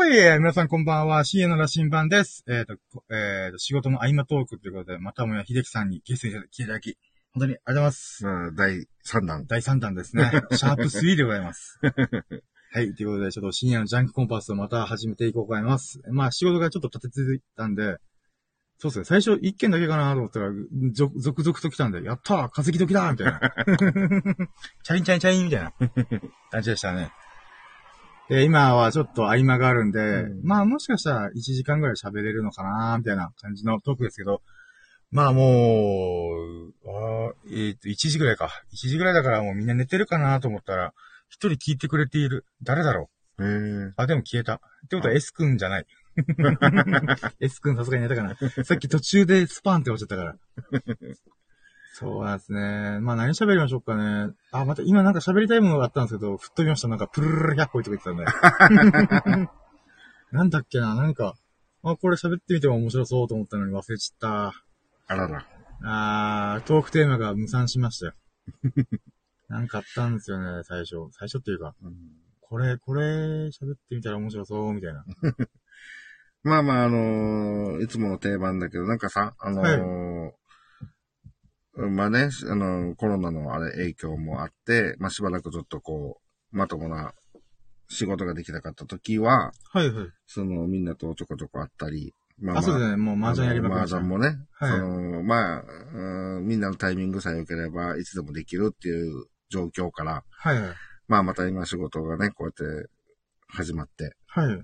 ほい皆さんこんばんは。CA の羅針盤です。えっ、と、こえーと、仕事の合間トークということで、またもや秀樹さんにゲストに来ていただき、本当にありがとうございます。まあ、第3弾。第3弾ですね。シャープ3でございます。はい。ということで、ちょっと深夜のジャンクコンパスをまた始めていこうと思います。まあ、仕事がちょっと立て続いたんで、そうですね。最初1件だけかなと思ったら、続続々と来たんで、やったー稼ぎ時だみたいな。チャリンチャリンチャリンみたいな感じでしたね。で、今はちょっと合間があるんで、うんまあもしかしたら1時間ぐらい喋れるのかなみたいな感じのトークですけど、まあもう、あーえっ、と、1時ぐらいか。1時ぐらいだからもうみんな寝てるかなと思ったら、一人聞いてくれている。誰だろへーうあ、でも消えた。ってことは S 君じゃない。S 君さすがに寝たかな。さっき途中でスパンって落ちちゃったから。そうなんですね。まあ何喋りましょうかね。あ、また今なんか喋りたいものがあったんですけど、吹っ飛びました。なんかプルルル100個とか言ってたんで。なんだっけな、なんか、あ、これ喋ってみても面白そうと思ったのに忘れちゃっあらら。た。あー、トークテーマが無産しましたよ。なんかあったんですよね、最初。最初っていうか、うんこれ、これ喋ってみたら面白そう、みたいな。まあまあ、あのーいつもの定番だけど、なんかさ、あのーまあね、あのーコロナのあれ影響もあって、まあしばらくちょっとこう、まともな仕事ができなかった時は、はいはい。そのみんなとちょこちょこあったり、まあ、そうですね、もう麻雀やりまく麻雀もね、はいその、まあ、うんみんなのタイミングさえ良ければ、いつでもできるっていう状況から、はいはい。まあまた今仕事がね、こうやって始まって、はい。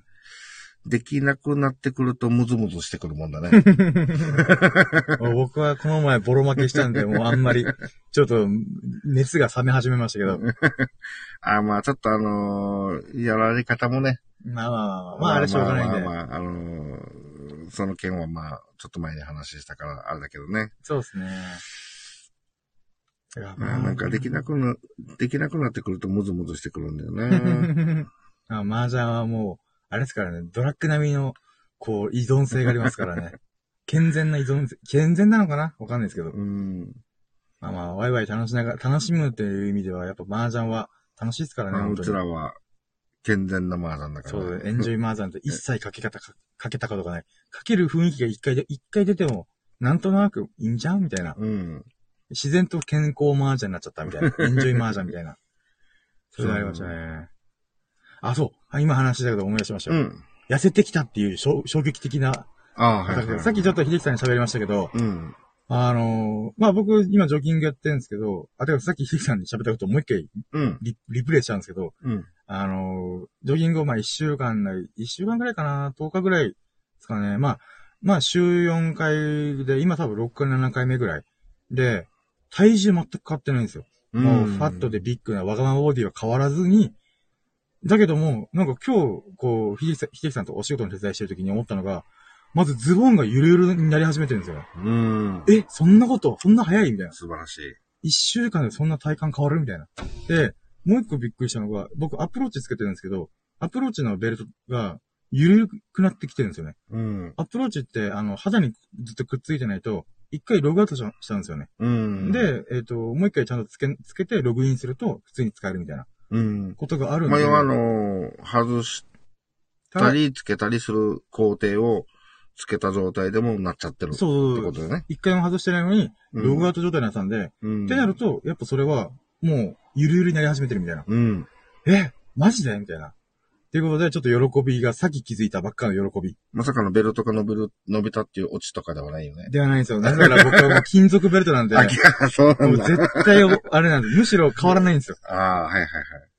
できなくなってくるとムズムズしてくるもんだね。僕はこの前ボロ負けしたんで、もうあんまり、ちょっと熱が冷め始めましたけど。あまあちょっとあのーやられ方もね。まあまあまあまあ、まああれしょうがないんで。まあまあまあ、あのーその件はまあ、ちょっと前に話したからあれだけどね。そうですね。まあなんかできなくな、できなくなってくるとムズムズしてくるんだよね。あ麻雀はもう、あれですからね、ドラッグ並みの、こう、依存性がありますからね。健全な依存性、健全なのかな？わかんないですけど。うん。まあまあ、ワイワイ楽しながら、楽しむっていう意味では、やっぱ麻雀は楽しいですからね、まあ、う。ちらは健全な麻雀だから。そう、エンジョイ麻雀って一切 かけ方か、かけたことがない。かける雰囲気が一回で、一回出ても、なんとなくいいんじゃんみたいな。うん。自然と健康麻雀になっちゃったみたいな。エンジョイ麻雀みたいな。それがありましたね。あ、そう。あ今話したけど思い出しましたよ。うん。痩せてきたっていう衝衝撃的な、ああ、はい、はい。さっきちょっと秀樹さんに喋りましたけど、うん。あのーまあ、僕今ジョギングやってるんですけど、あ、てかさっき秀樹さんに喋ったことをもう一回うん。リリプレイしちゃうんですけど、うん。あのージョギングをまあ一週間なり、一週間ぐらいかな、10日ぐらいですかね。まあ、まあ週4回で、今多分6回7回目ぐらい。で、体重全く変わってないんですよ。もうファットでビッグなわがままボディは変わらずに、だけども、なんか今日、こう、秀樹さん秀樹さんとお仕事の手伝いしてる時に思ったのが、まずズボンがゆるゆるになり始めてるんですよ。うん。え、そんなことそんな早いみたいな。素晴らしい。一週間でそんな体感変わるみたいな。で、もう一個びっくりしたのが、僕 Apple Watch つけてるんですけど、 Apple Watch のベルトがゆるくなってきてるんですよね。うん。 Apple Watch って、あの、肌にずっとくっついてないと、一回ログアウトししたんですよね。うん。、で、えっ、と、もう一回ちゃんとつけ、つけてログインすると、普通に使えるみたいなうん。ことがあるんで。まあ、要はあの、外したり、つけたりする工程をつけた状態でもなっちゃってるってそうことだよね。一回も外してないのに、うんログアウト状態になってたんで、うん。ってなると、やっぱそれは、もう、ゆるゆるになり始めてるみたいな。うん。えマジで？みたいな。っていうことで、ちょっと喜びが、さっき気づいたばっかの喜び。まさかのベルトが伸びる、伸びたっていうオチとかではないよね。ではないんですよ。なぜなら僕はもう金属ベルトなんで、あ、そうなだ。もうん絶対、あれなんで、むしろ変わらないんですよ。ああ、はいはいはい。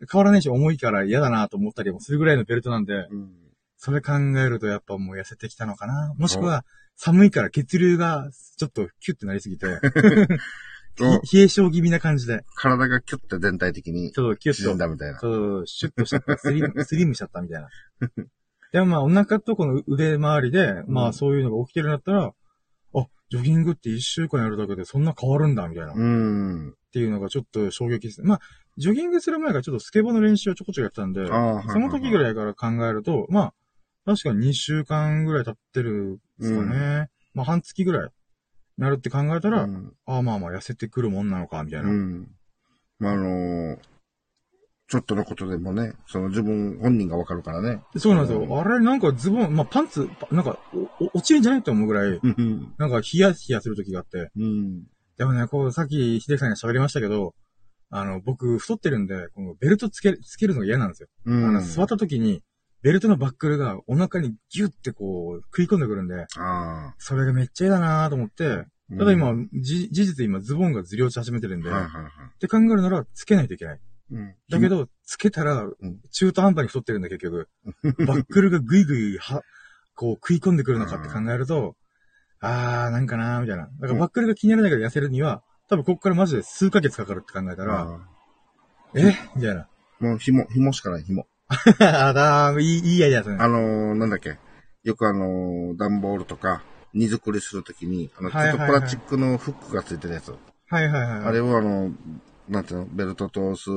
変わらないし、重いから嫌だなと思ったりもするぐらいのベルトなんで、うん。それ考えるとやっぱもう痩せてきたのかな。もしくは、寒いから血流がちょっとキュッてなりすぎて、冷え性気味な感じで、体がキュッて全体的にちょっとキュッと、だみたいな。そう、シュッとしちゃった、スリム、スリムしちゃったみたいな。でもまあお腹とこの腕周りで、まあそういうのが起きてるんだったら、あ、ジョギングって一週間やるだけでそんな変わるんだ、みたいな。っうん。ていうのがちょっと衝撃ですね。まあ、ジョギングする前からちょっとスケボーの練習をちょこちょこやってたんで、ああ、はいその時ぐい。らいから考えると、まあ、確かに2週間ぐらい経ってるんですかね。まあ、半月ぐらいなるって考えたら、うん。ああまあまあ痩せてくるもんなのか、みたいな。うん。まあ、あのーちょっとのことでもね、その自分本人がわかるからね。そうなんですよ。うんあれ、なんかズボン、まあ、パンツ、パなんか、落ちるんじゃないと思うぐらい、うん。なんかヒヤヒヤする時があって。うん。でもね、こう、さっき、秀樹さんが喋りましたけど、あの、僕、太ってるんで、このベルトつける、つけるのが嫌なんですよ。うん。あの、座った時に、ベルトのバックルがお腹にギュッてこう、食い込んでくるんで、あそれがめっちゃ嫌だなと思って、あ。ただ今、じ、事実今ズボンがずり落ち始めてるんで、はいっはいはい。て考えるならつけないといけない。うん。だけど、つけたらん、中途半端に太ってるんだ、結局。バックルがぐいぐい、は、こう食い込んでくるのかって考えると、あー、なんかなーみたいな。だからバックルが気にならないから痩せるには、多分ここからマジで数ヶ月かかるって考えたら、あえ？みたいな。あもう紐、紐しかない、紐。あだー、いい、いいアイデアですね。あのー、なんだっけ。よくあのー、段ボールとか、荷造りするときに、あの、ちょっとプラスチックのフックがついてるやつ。はいはいはい。あれをあの、なんていうの、ベルト通す、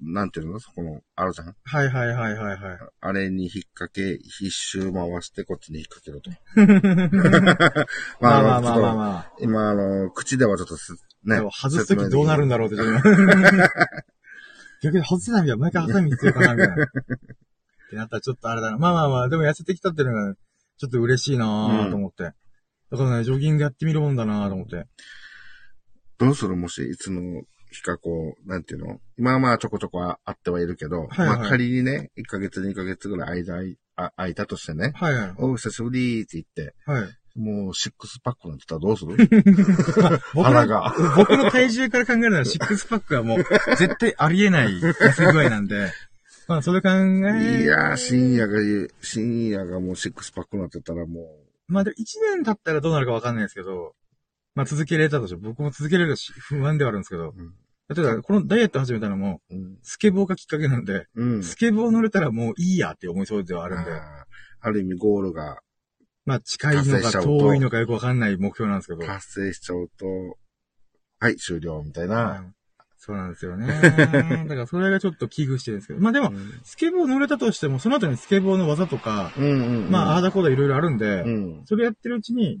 なんていうのそこの、あるじゃんはいはいはいはいはい。あれに引っ掛け、一周回してこっちに引っ掛けると。まあまあまあまああ。まあ。今、あの、口ではちょっとす、ね。外すときどうなるんだだろうって、逆に外せないみたいな、毎回ハサミ必要かな、みたいな。ってなったらちょっとあれだな。まあまあまあ、でも痩せてきたっていうのが、ちょっと嬉しいなぁと思って。だからね、ジョギングやってみるもんだなぁと思って。どうする？もし、いつの日かこう、なんていうの？今はまあちょこちょこああってはいるけど、はいはいまあ仮にね、1ヶ月2ヶ月ぐらい間いあ空いたとしてね、はいはい。おう、久しぶりって言って、はい。もうシックスパックなんて言ったらどうする？腹が。僕の体重から考えるなら、シックスパックはもう、絶対ありえない痩せ具合なんで、まあ、それ考え、いやー、深夜が深夜がもうシックスパックになってたらもまあ、でも1年経ったらどうなるかわかんないですけど、まあ、続けれたとして、僕も続けれるし、不安ではあるんですけど、うん例えば、このダイエット始めたのも、う、うん。スケボーがきっかけなんで、うん。スケボー乗れたらもういいやって思いそうではあるんで、ある意味ゴールがまあ、近いのか遠いのかよくわかんない目標なんですけど、達成しちゃうと、はい、終了みたいな。うんそうなんですよね。だからそれがちょっと危惧してるんですけど、まあでも、スケボー乗れたとしても、その後にスケボーの技とか、うんうんうん。まあ、ああだこうだいろいろあるんで、うん。それやってるうちに、い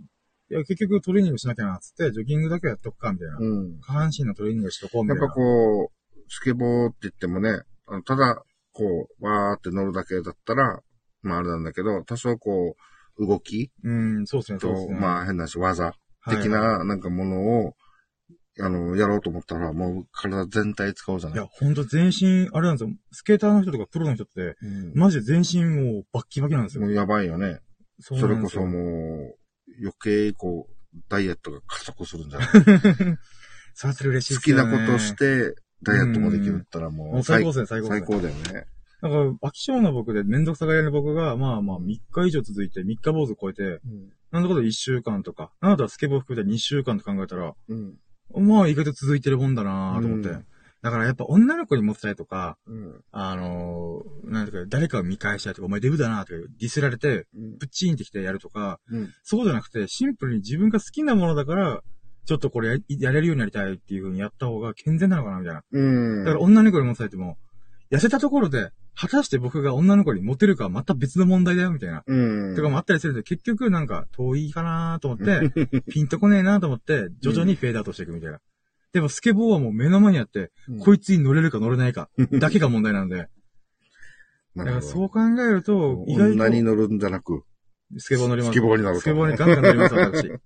や、結局トレーニングしなきゃな、つって、ジョギングだけやっとくか、みたいな。うん。下半身のトレーニングしとこう、みたいな。やっぱこう、スケボーって言ってもね、あのただ、こう、わーって乗るだけだったら、まああれなんだけど、多少こう、動き？うん、そうですね、そうですと、ね。まあ変なし、技はい的ななんかものを、あの、やろうと思ったら、もう体全体使うじゃない？いや、ほんと全身、あれなんですよ。スケーターの人とかプロの人って、うんマジで全身もうバッキバキなんですよ。もうやばいよね。そそれこそ。もう、余計こう、ダイエットが加速するんじゃない？それって嬉しい好きですよね。なことし、て、ダイエットもできるったらもう、もう最高ですね、最高ですね。最高だよね。だから、飽き性な僕で、めんどくさがり屋の僕が、まあまあ、3日以上続いて、3日坊主超えて、なんだかんだ1週間とか、なんだったらスケボー含めて2週間と考えたら、うん。まあ意外と続いてるもんだなと思って。うんだからやっぱ女の子にモテたいとか、うん。あのーなんていうか、誰かを見返したいとか、お前デブだなとか、ディスられて、うん。プッチーンってきてやるとか、うん。そうじゃなくて、シンプルに自分が好きなものだから、ちょっとこれややれるようになりたいっていう風にやった方が健全なのかな、みたいな。うん。だから女の子にモテたいっても、痩せたところで、果たして僕が女の子にモテるかはまた別の問題だよ、みたいな。うん。とかもあったりするんで、結局なんか遠いかなと思って、ピンとこねえなと思って、徐々にフェードアウトしていくみたいな。でもスケボーはもう目の前にあって、うんこいつに乗れるか乗れないか、だけが問題なんで。だからそう考えると、意外女にと、乗るんじゃなく、スケボー乗ります。スケボーになるとスケボーにガンガン乗ります、私。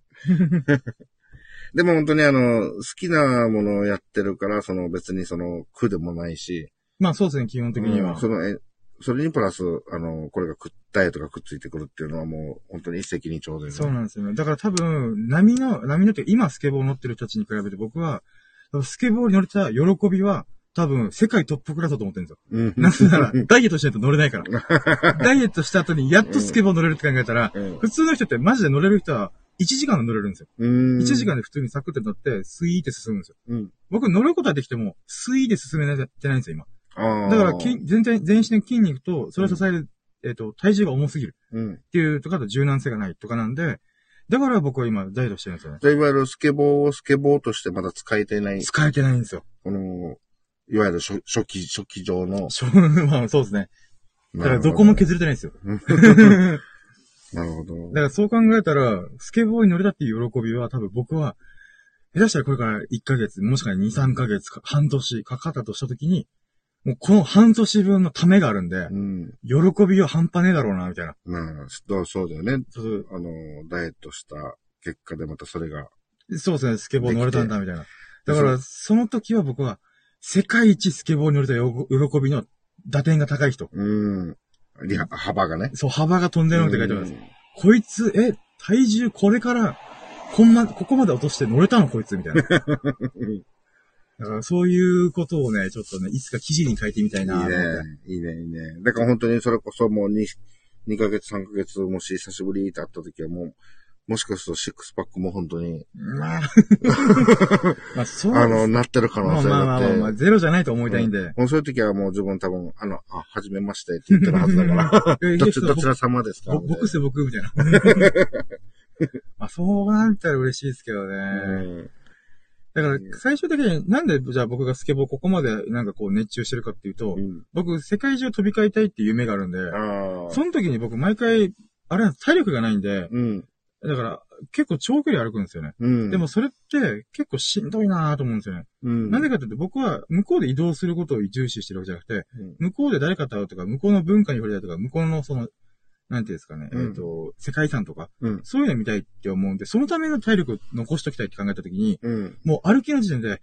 でも本当にあの、好きなものをやってるから、その別にその苦でもないし、まあそうですね、基本的には。うんその、え、それにプラス、あの、これがく、ダイエットがくっついてくるっていうのはもう、本当に一石二鳥で、ね。そうなんですよね。だから多分、波の、波のって、今スケボー乗ってる人たちに比べて僕は、スケボーに乗れた喜びは、多分、世界トップクラスだと思ってるんですよ。うん。なぜなら、ダイエットしないと乗れないから。ダイエットした後に、やっとスケボー乗れるって考えたら、うん。普通の人ってマジで乗れる人は、1時間で乗れるんですよ。うん。1時間で普通にサクって乗って、スイーって進むんですよ。うん。僕乗ることはできても、スイーで進めないってないんですよ、今。だから、筋全体、全身の筋肉と、それを支える、えっ、と、体重が重すぎるうん。っていうとか、あと柔軟性がないとかなんで、だから僕は今、ダイエットしてるんですよね。じゃあいわゆるスケボーをスケボーとしてまだ使えていない、使えてないんですよ。この、いわゆる初初期、初期上の。まあ、そうですね。だからどこも削れてないんですよ。なるほど。だからそう考えたら、スケボーに乗れたっていう喜びは多分僕は、下手したらこれから1ヶ月、もしくは2、3ヶ月か、半年かかったとしたときに、もうこの半年分のためがあるんで、うん。喜びは半端ねえだろうな、みたいな。まあ、そうそうだよね。そうあの、ダイエットした結果でまたそれが。そうですね、スケボー乗れたんだ、みたいな。だかそら、その時は僕は、世界一スケボーに乗れたよ喜びの打点が高い人。うん。リハ幅がね。そう、幅が飛んでるのって書いてあるんです。うんこいつ、え、体重これから、こんま、ここまで落として乗れたのこいつみたいな。だからそういうことをね、ちょっとね、いつか記事に書いてみたいいいなと思って。ね。いいね、いいね。だから本当にそれこそもう2、2ヶ月、3ヶ月、もし久しぶりって会った時はもう、もしかするとシックスパックも本当に、まあ、まあ、そうあの、なってる可まあ能性まあまあまあ、まあ、があって。ゼロじゃないと思いたいんで。もうそういう時はもう自分多分、あの、あ、はじめましてって言ってるはずだから。えどっち、どちら様ですか？ぼ僕っすよ、僕、みたいな。まあ、そうなったら嬉しいですけどね。うんだから、最終的になんで、じゃあ僕がスケボーここまでなんかこう熱中してるかっていうと、うん。僕、世界中飛び交いたいっていう夢があるんで。その時に僕毎回、あれ体力がないんで、うん。だから、結構長距離歩くんですよね。うん。でも、それって結構しんどいなと思うんですよね。うん。なんでかっていうと僕は向こうで移動することを重視してるわけじゃなくて、うん向こうで誰かと会うとか、向こうの文化に触れたりとか、向こうのその、なんていうんですかね、うんえっ、と、世界遺産とか、うん。そういうの見たいって思うんで、そのための体力を残しときたいって考えたときに、うん。もう歩きの時点で、はぁは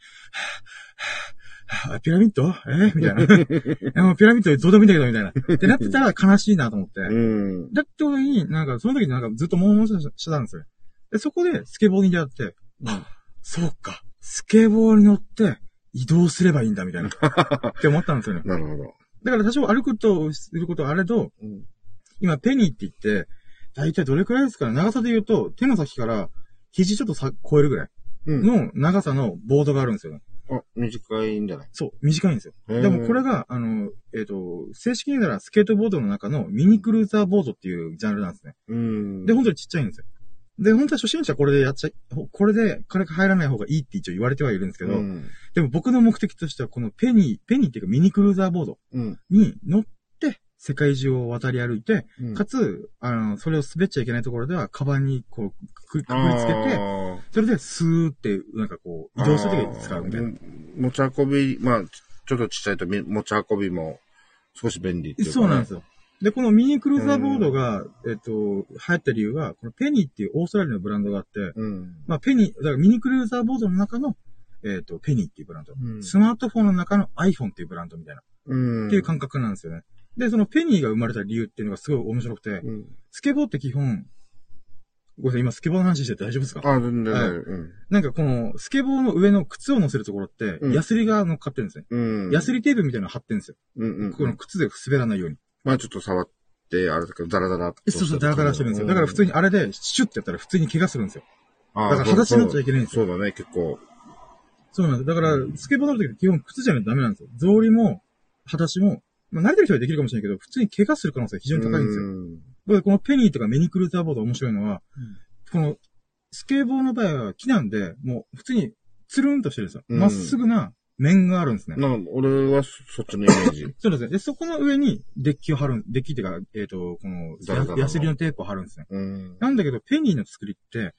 ぁはぁピラミッド？えみたいな。いやもうピラミッドどうでもいいんだけど、みたいな。ってなってたら悲しいなと思って。うん。だって時に、なんか、その時になんかずっと悶々してたんですよ。で、そこでスケボーに出会って、あ、そうか、スケボーに乗って移動すればいいんだ、みたいな。って思ったんですよね。なるほど。だから多少歩くと、することはあれど、うん。今ペニーって言って、だいたいどれくらいですかね？長さで言うと、手の先から肘ちょっとさ超えるぐらいうん。の長さのボードがあるんですよね。あ、短いんじゃない？そう、短いんですよ。でもこれが、あの、えっ、と、正式に言うならスケートボードの中のミニクルーザーボードっていうジャンルなんですね。うん。で、本当にちっちゃいんですよ。で、本当は初心者はこれでやっちゃい、これで金が入らない方がいいって一応言われてはいるんですけど、うん。でも僕の目的としてはこのペニー、ペニーっていうかミニクルーザーボードうん。に乗って世界中を渡り歩いて、うんかつ、あの、それを滑っちゃいけないところでは、カバンにこう、くくくくりつけて、あそれでスーって、なんかこう、ー移動するときに使うみたいな。持ち運び、まあ、ちょっとちっちゃいとみ持ち運びも少し便利っていうか、ね。そうなんですよ。で、このミニクルーザーボードが、えっと、流行った理由は、このペニーっていうオーストラリアのブランドがあって、うん。まあ、ペニー、だからミニクルーザーボードの中の、えっと、ペニーっていうブランド。うんスマートフォンの中の iPhone っていうブランドみたいな、うん。っていう感覚なんですよね。で、そのペニーが生まれた理由っていうのがすごい面白くて、うん。スケボーって基本、ごめんなさい、今スケボーの話してて大丈夫ですか？あ、全然、はいうん。なんかこの、スケボーの上の靴を乗せるところって、うんヤスリが乗っかってるんですね。うん。ヤスリテープみたいなの貼ってるんですよ。うんうん。この靴で滑らないように。まあちょっと触って、あれだけど、ダラダラそうそう、ダラダラしてるんですよ。だから普通にあれで、シュッてやったら普通に怪我するんですよ。あー、だから裸足になっちゃいけないんですよそうだね、結構。そうなんです。だから、スケボー乗るとき基本靴じゃないとダメなんですよ。草履も、裸足も、まあ慣れてる人はできるかもしれないけど、普通に怪我する可能性が非常に高いんですよ。うんだからこのペニーとかメニクルーザーボード面白いのは、この、スケボーの場合は木なんで、もう普通につるんとしてるんですよ。うんま、っすぐな面があるんですね。な俺はそそっちのイメージ。そうですね。で、そこの上にデッキを貼るん、デッキっていうか、えっ、と、このヤスリのテープを貼るんですね。うん。なんだけど、ペニーの作りって、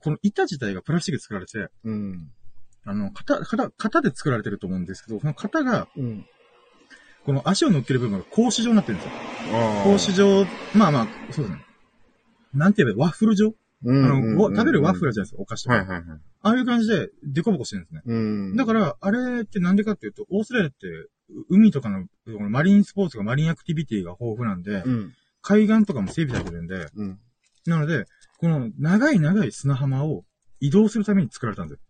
この板自体がプラスチックで作られて、うん。あの、型、型、型で作られてると思うんですけど、その型が、うん。この足を乗っける部分が格子状になってるんですよ。あ格子状、まあまあ、そうですね。なんて言えば、ワッフル状？食べるワッフルじゃないですか、お菓子とか。はいはいはい。ああいう感じで、デコボコしてるんですね。うん。だから、あれってなんでかっていうと、オーストラリアって、う海とかのマリンスポーツがマリンアクティビティが豊富なんで、うん。海岸とかも整備されてるんで、うん。なので、この長い長い砂浜を移動するために作られたんですよ。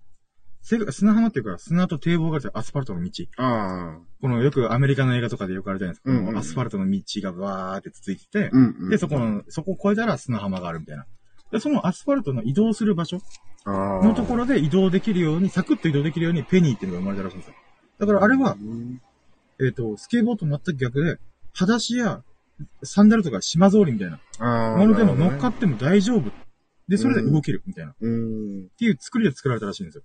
せ砂浜っていうか、砂と堤防があってアスファルトの道。ああ。このよくアメリカの映画とかでよくあるじゃないですか。うんうんアスファルトの道がバーって続いてて、うんうん。で、そこの、そこを越えたら砂浜があるみたいな。で、そのアスファルトの移動する場所ああ。のところで移動できるように、サクッと移動できるようにペニーっていうのが生まれたらしいんですよ。だからあれはう、んえっ、と、スケボーと全く逆で、裸足やサンダルとか島草履みたいなああ。ものでも乗っかっっても大丈夫。で、それで動けるみたいな。っうん。ていう作りで作られたらしいんですよ。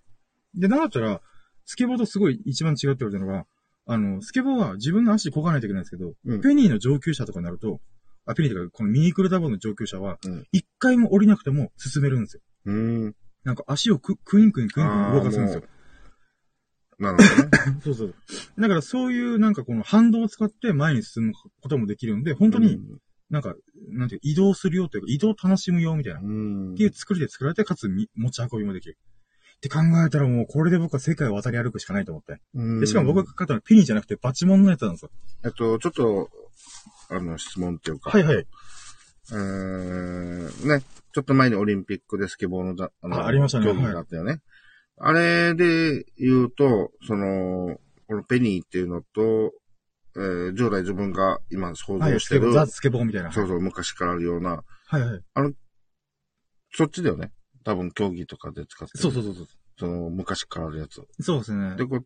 で、なんだったら、スケボーとすごい一番違って言われたのが、あの、スケボーは自分の足で漕がないといけないんですけど、うんペニーの上級者とかになると、あ、ペニーとか、このミニクルーザーボードの上級者はうん、一回も降りなくても進めるんですよ。うん。なんか足をククインクインクインクイン動かすんですよ。なるほどね。そうそう。だからそういうなんかこの反動を使って前に進むこともできるんで、本当になんか、なんていうか移動するよというか、移動を楽しむよみたいな。っうん。ていう作りで作られて、かつみ持ち運びもできる。って考えたらもうこれで僕は世界を渡り歩くしかないと思って。うんでしかも僕が買ったのはペニーじゃなくてバチモンのやつなんですよ。えっと、ちょっと、あの、質問っていうか。はいはい。えー、ね、ちょっと前にオリンピックでスケボーのだ、あの、あありましたね競技があったよね。あれで言うと、その、このペニーっていうのと、えー、従来自分が今想はい、像してる、スケボー、ザ・スケボーみたいな。そうそう、昔からあるような、はいはい。そっちだよね。多分競技とかで使ってる。そうそうそうそう。その、昔からあるやつ。そうですね。で、こ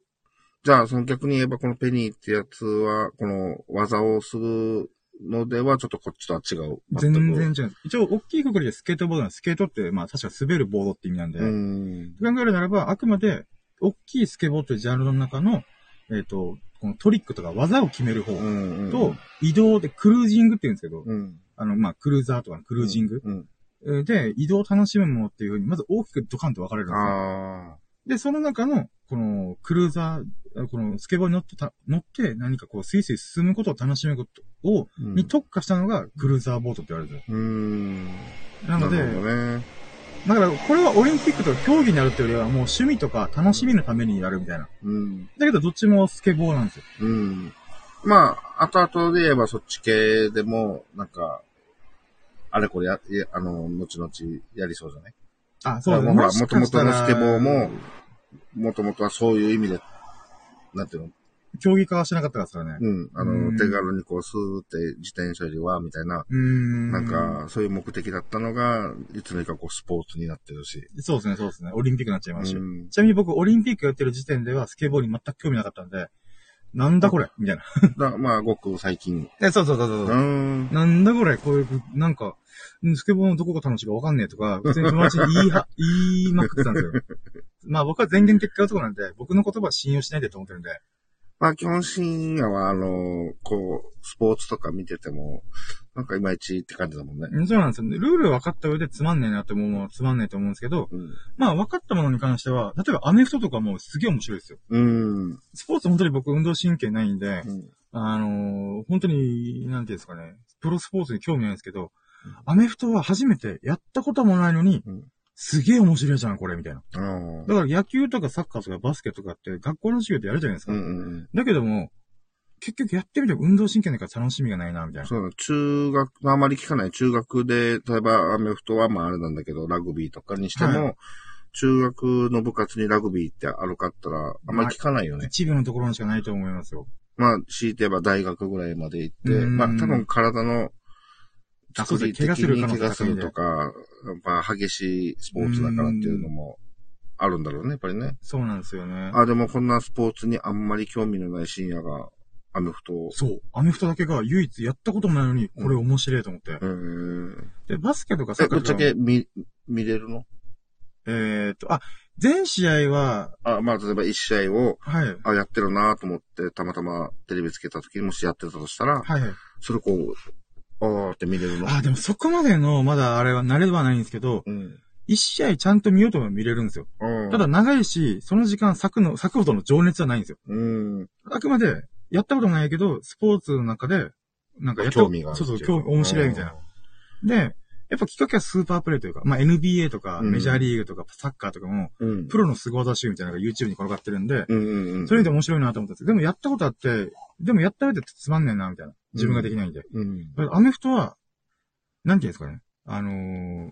じゃあ、その逆に言えば、このペニーってやつは、この技をするのでは、ちょっとこっちとは違う。全然違う。一応、大きいくくりでスケートボードなんですスケートって、まあ確か滑るボードって意味なんで、うーん。考えるならば、あくまで、大きいスケボーというジャンルの中の、えっ、と、このトリックとか技を決める方。と、移動でクルージングって言うんですけど、うん。あの、まあ、クルーザーとかのクルージング、で、移動を楽しむものっていうふうに、まず大きくドカンと分かれるんですよ。で、その中の、この、クルーザー、このスケボーに乗ってた、乗って何かこう、スイスイ進むことを楽しむことを、うんに特化したのが、クルーザーボートって言われてる。うーん。なので、ね。だから、これはオリンピックとか競技になるっていうよりは、もう趣味とか楽しみのためにやるみたいな。うん。だけど、どっちもスケボーなんですよ。うん。まあ、後々で言えばそっち系でも、なんか、あれこれや、いやあの、後々やりそうじゃない？あ、そうですほらもしかしたら元々のスケボーも、もともとはそういう意味で、なんていうの？競技化はしなかったですからね。うん。あの、うん手軽にこう、スーって自転車よりは、みたいな、うーん。なんか、そういう目的だったのが、いつの間にかこう、スポーツになってるし。そうですね、そうですね。オリンピックになっちゃいましたよ。うんちなみに僕、オリンピックやってる時点では、スケボーに全く興味なかったんで、なんだこれ？みたいな。だまあ、ごく最近。え、そうそうそうそううそう。ん。なんだこれ？こういう、なんか、んスケボーのどこが楽しいかわかんねえとか、普通に友達に言いは、言いまくってたんですよ。まあ僕は全言結果男なんで、僕の言葉は信用しないでと思ってるんで。まあ、基本深夜は、あの、こう、スポーツとか見てても、なんかいまいちって感じだもんね。うんそうなんですよ。ルール分かった上でつまんねえなって思うものはつまんねえと思うんですけど、うん。まあ分かったものに関しては、例えばアメフトとかもすげえ面白いですよ。うん。スポーツ本当に僕運動神経ないんで、うんあのー本当に、なんていうんですかね、プロスポーツに興味ないんですけど、アメフトは初めてやったこともないのに、うんすげえ面白いじゃん、これ、みたいな。だから野球とかサッカーとかバスケとかって学校の授業でやるじゃないですか。うんうんだけども、結局やってみても運動神経ないから楽しみがないな、みたいな。そうだ、中学、あまり聞かない中学で、例えばアメフトはまああれなんだけど、ラグビーとかにしても、は中学の部活にラグビーってあるかったら、あんまり聞かないよね。一部のところにしかないと思いますよ。まあ、強いて言えば大学ぐらいまで行って、うんまあ多分体のあそうで怪我する可能に怪我するとか、まあ激しいスポーツだからっていうのもあるんだろうね、やっぱりね。そうなんですよね。あ、でもこんなスポーツにあんまり興味のない深夜がアメフトを。そう。アメフトだけが唯一やったこともないのに、これ面白いと思って。うーん。で、バスケとかサえ、ッカーぶっちゃけ見、見れるの？えーっと、あ、全試合は、あ、まあ、例えば一試合を、はい。あ、やってるなと思って、たまたまテレビつけた時にもしやってたとしたら、はいはい。それこう、あーって見れるのあ、でもそこまでの、まだあれは慣れはないんですけど、うん。一試合ちゃんと見ようとも見れるんですよ。うんただ、長いし、その時間咲くの、咲くほどの情熱はないんですよ。うん。あくまで、やったことないけど、スポーツの中で、なんかやった興味があるそうそう、興味、面白いみたいな。。で、やっぱきっかけはスーパープレイというか、まあ NBA とか、うんメジャーリーグとか、サッカーとかも、うん。プロの凄技集みたいなのが YouTube に転がってるんで、うんうんうん。それで面白いなと思ったんですでもやったことあって、でもやった上でつまんねえな、みたいな。自分ができないんで。うん。アメフトは、なんていうんですかね。あのー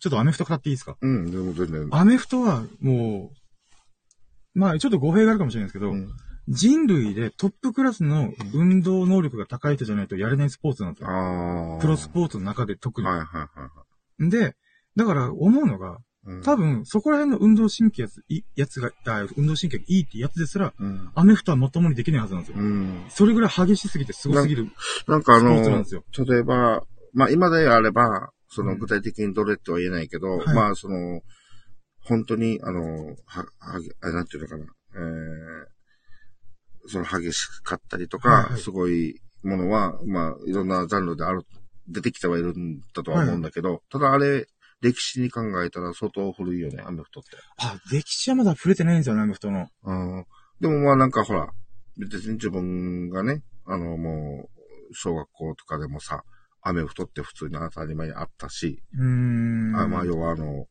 ちょっとアメフト買っていいですか？うん、でも全然。アメフトは、もう、まあ、ちょっと語弊があるかもしれないですけど、うん人類でトップクラスの運動能力が高い人じゃないとやれないスポーツなんですよ。プロスポーツの中で特に。はいはいはいはい。で、だから思うのが、うん多分、そこら辺の運動神経やついやつが、あ運動神経がいいってやつですら、うん。アメフトはまともにできないはずなんですよ。うん。それぐらい激しすぎてすごすぎる。なんかあの例えば、まあ今であれば、その具体的にどれっては言えないけど、はいまあその、本当に、あの、は、はげ、あなんていうのかな、えー、その激しかったりとか、はいはいすごいものは、まあいろんなジャンルである、出てきてはいるんだとは思うんだけど、ただあれ、歴史に考えたら相当古いよね、アメフトって。あ、歴史はまだ触れてないんですよね、アメフトの。うん。でもまあなんかほら、別に自分がね、あのもう、小学校とかでもさ、アメフトって普通に当たり前にあったし、うーん。あまあ要はあの、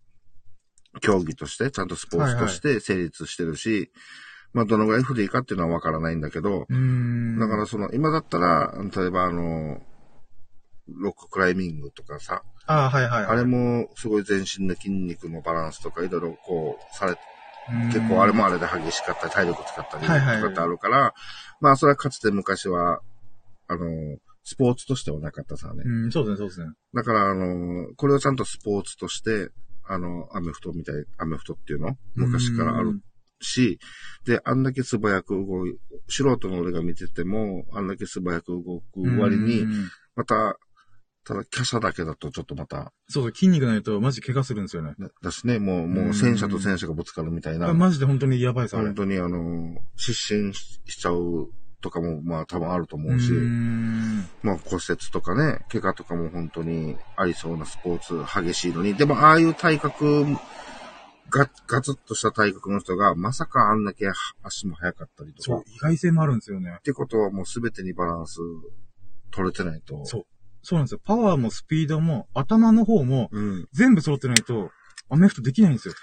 競技として、ちゃんとスポーツとして成立してるし、まあどのぐらい不利かっていうのはわからないんだけど、うーん。だからその、今だったら、例えばあの、ロッククライミングとかさ、あはいはい。あれもすごい全身の筋肉のバランスとかいろいろこうされて、うん結構あれもあれで激しかったり、体力使ったりとはいはいかってあるから、まあそれはかつて昔は、あの、スポーツとしてはなかったさね。うん、そうですね、そうですね。だからあの、これをちゃんとスポーツとして、あの、アメフトみたい、アメフトっていうの？昔からあるし、で、あんだけ素早く動い、素人の俺が見てても、あんだけ素早く動く割にう、んまた、ただ、華奢だけだとちょっとまた、そうそう、筋肉ないとマジ怪我するんですよね。ねだしね、もう、もう戦車と戦車がぶつかるみたいな、マジで本当にやばいです、あれ。本当にあの、失神しちゃうとかも、まあ多分あると思うし、うまあ骨折とかね、怪我とかも本当にありそうなスポーツ激しいのに、でもああいう体格、ガガツッとした体格の人が、まさかあんだけ足も速かったりとか、そう、意外性もあるんですよねっ。てことはもう全てにバランス取れてないと。そう。そうなんですよ。パワーもスピードも、頭の方も、うん。全部揃ってないと、アメフトできないんですよ。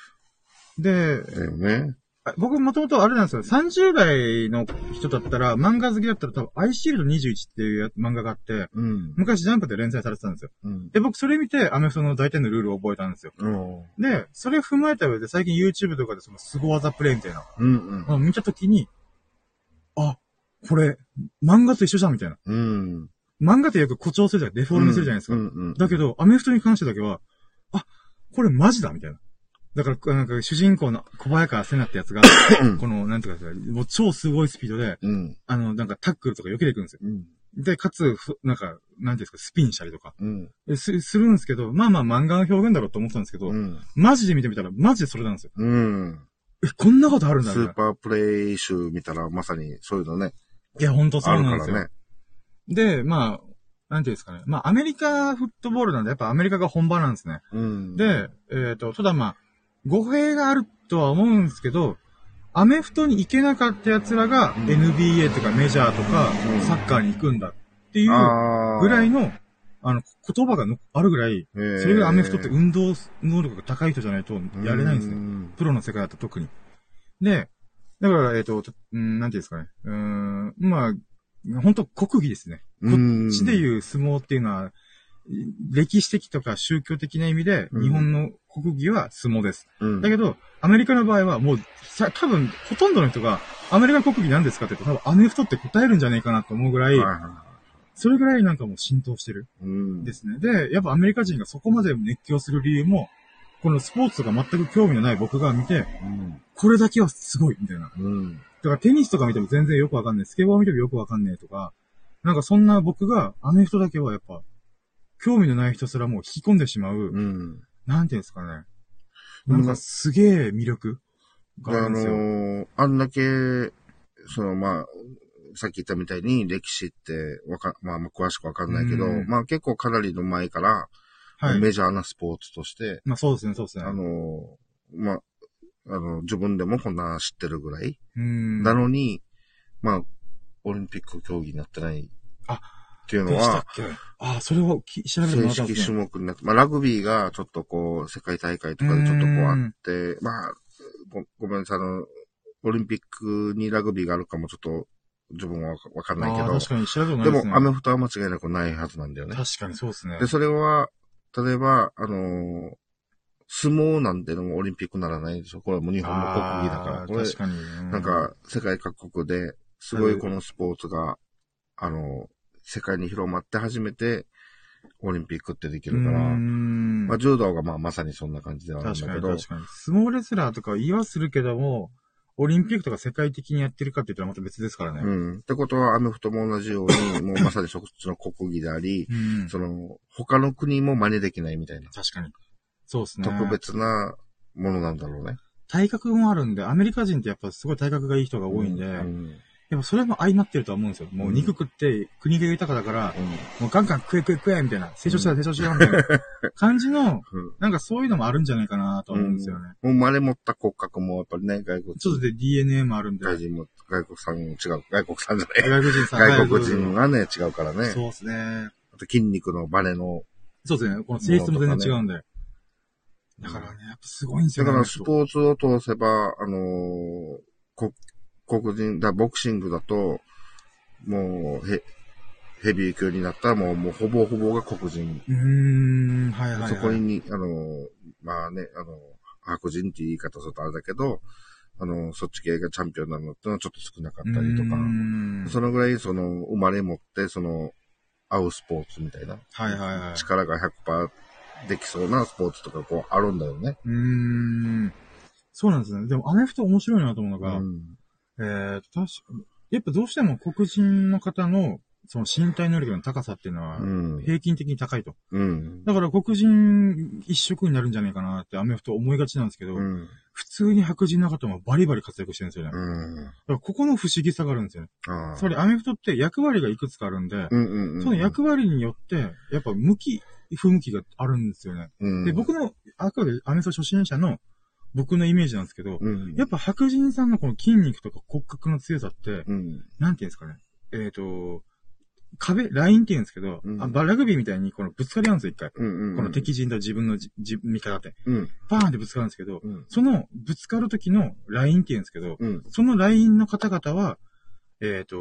で、だよね。あ僕もともとあれなんですよ。30代の人だったら、漫画好きだったら多分、アイシールド21っていうや漫画があって、うん。昔ジャンプで連載されてたんですよ。うん。で、僕それ見て、アメフトの大体のルールを覚えたんですよ。うん。で、それ踏まえた上で、最近 YouTube とかでその凄技プレイみたいな、うん。あの見たときに、あ、これ、漫画と一緒じゃんみたいな。うん。漫画ってよく誇張するじゃん、デフォルメするじゃないですか。うん。うん。だけど、アメフトに関してだけは、あ、これマジだみたいな。だから、なんか主人公の小早川瀬名ってやつが、この、なんていうか、もう超すごいスピードで、うん。あの、なんかタックルとか避けていくんですよ。うん。で、かつ、ふなんか、なんていうんですか、スピンしたりとか、うん。すするんですけど、まあまあ漫画の表現だろうと思ってたんですけど、うん。マジで見てみたら、マジでそれなんですよ。うん。え、こんなことあるんだみたいなスーパープレイ集見たらまさにそういうのね、いや、ほんとそあうなんですよ。るからね。で、まあ、なんていうんですかね。まあ、アメリカフットボールなんで、やっぱアメリカが本場なんですね。うん。で、えっ、と、ただまあ、語弊があるとは思うんですけど、アメフトに行けなかった奴らが、うん NBA とかメジャーとかうん、サッカーに行くんだっていうぐらいの、あの、言葉がのあるぐらい、それがアメフトって運動能力が高い人じゃないとやれないんですね。ね。プロの世界だと特に。で、だから、えっ、と、うん、なんていうんですかね。うーん、まあ、本当国技ですね。こうんっちでいう相撲っていうのは、歴史的とか宗教的な意味で、うん日本の国技は相撲です。うん。だけど、アメリカの場合はもう、さ多分、ほとんどの人が、アメリカの国技何ですかって言うと、多分アメフトって答えるんじゃないかなと思うぐらい、それぐらいなんかもう浸透してる。ですね。で、やっぱアメリカ人がそこまで熱狂する理由も、このスポーツとか全く興味のない僕が見て、うん。これだけはすごいみたいな。うん。だからテニスとか見ても全然よくわかんない。スケボー見てもよくわかんないとか、なんかそんな僕がアメフトだけはやっぱ、興味のない人すらもう引き込んでしまう、うん。なんていうんですかね。なんかすげえ魅力があるあんですよ。のー、あんだけ、その、まあ、さっき言ったみたいに歴史ってわか、まあ、まあ詳しくわかんないけど、うんまあ結構かなりの前から、はい。メジャーなスポーツとして、まあそうですね、そうですね。あのー、まあ、あの、自分でもこんな知ってるぐらい。うん。なのに、まあ、オリンピック競技になってない。あっていうのは、でしたっけ？あ、それをき調べても正らったんですね。式種目になって、まあ、ラグビーがちょっとこう、世界大会とかでちょっとこうあって、まあ、ごごめんなさい、あの、オリンピックにラグビーがあるかもちょっと、自分はわかんないけど確かに調べてもらでね。も、アメフトは間違いなくないはずなんだよね。確かにそうですね。で、それは、例えば、あのー相撲なんてのもオリンピックならないでしょこれはもう日本の国技だから。これ確、かに。うなん、か、世界各国で、すごいこのスポーツが、あの、世界に広まって初めて、オリンピックってできるから、うんまあ、柔道がまあまさにそんな感じではあるんだけど、に確かに。相撲レスラーとかは言いはするけども、オリンピックとか世界的にやってるかって言ったらまた別ですからね。うん。ってことは、アメフトも同じように、もうまさにそっちの国技であり、うんその、他の国も真似できないみたいな、確かに。そうですね。特別なものなんだろうね。体格もあるんで、アメリカ人ってやっぱすごい体格がいい人が多いんで、うん。やっぱそれも相まってるとは思うんですよ。もう肉食って国が豊かだから、もうガンガン食え食え食えみたいな、成長したら成長しようみたいな 感じの、うん。なんかそういうのもあるんじゃないかなと思うんですよね。もう生まれ持った骨格もやっぱりね、外国ちょっとで DNA もあるんで。外人も、外国産違う。外国産じゃない。外国人さん外国人がね、違うからね。そうですね。あと筋肉のバネの。そうですね。この性質も全然違うんで。だからね、やっぱすごいんですよね。だからスポーツを通せば、あのーこ黒人、だボクシングだと、もう、ヘ、ヘビー級になったらもう、もうほぼほぼが黒人。うーん、はいはい、はい。そこに、あのーまあね、あの、白人っていう言い方するとあれだけど、あの、そっち系がチャンピオンになるのってのはちょっと少なかったりとかそのぐらい、その、生まれ持って、その、合うスポーツみたいな、はいはいはい。力が100%できそうなスポーツとかこうあるんだよね。うーん。そうなんですね。でもアメフト面白いなと思うのが、うん。えー、確かやっぱどうしても黒人の方の、その身体能力の高さっていうのはう、ん。平均的に高いと。うん。だから黒人一色になるんじゃないかなってアメフト思いがちなんですけど、うん。普通に白人の方もバリバリ活躍してるんですよね。だかうん。らここの不思議さがあるんですよね。つまりアメフトって役割がいくつかあるんで、うんうんうん。その役割によって、やっぱ向き、不向きがあるんですよね。うん。で、僕の、あくまでアメフト初心者の僕のイメージなんですけど、うん。やっぱ白人さんのこの筋肉とか骨格の強さって、うん。なんていうんですかね。えっ、と、壁、ラインって言うんですけど、うんあバラグビーみたいにこのぶつかり合うんですよ、一回。うんうん。この敵陣と自分の味方って。うん。バーンってぶつかるんですけど、うん。そのぶつかる時のラインって言うんですけど、うん。そのラインの方々は、えっ、と、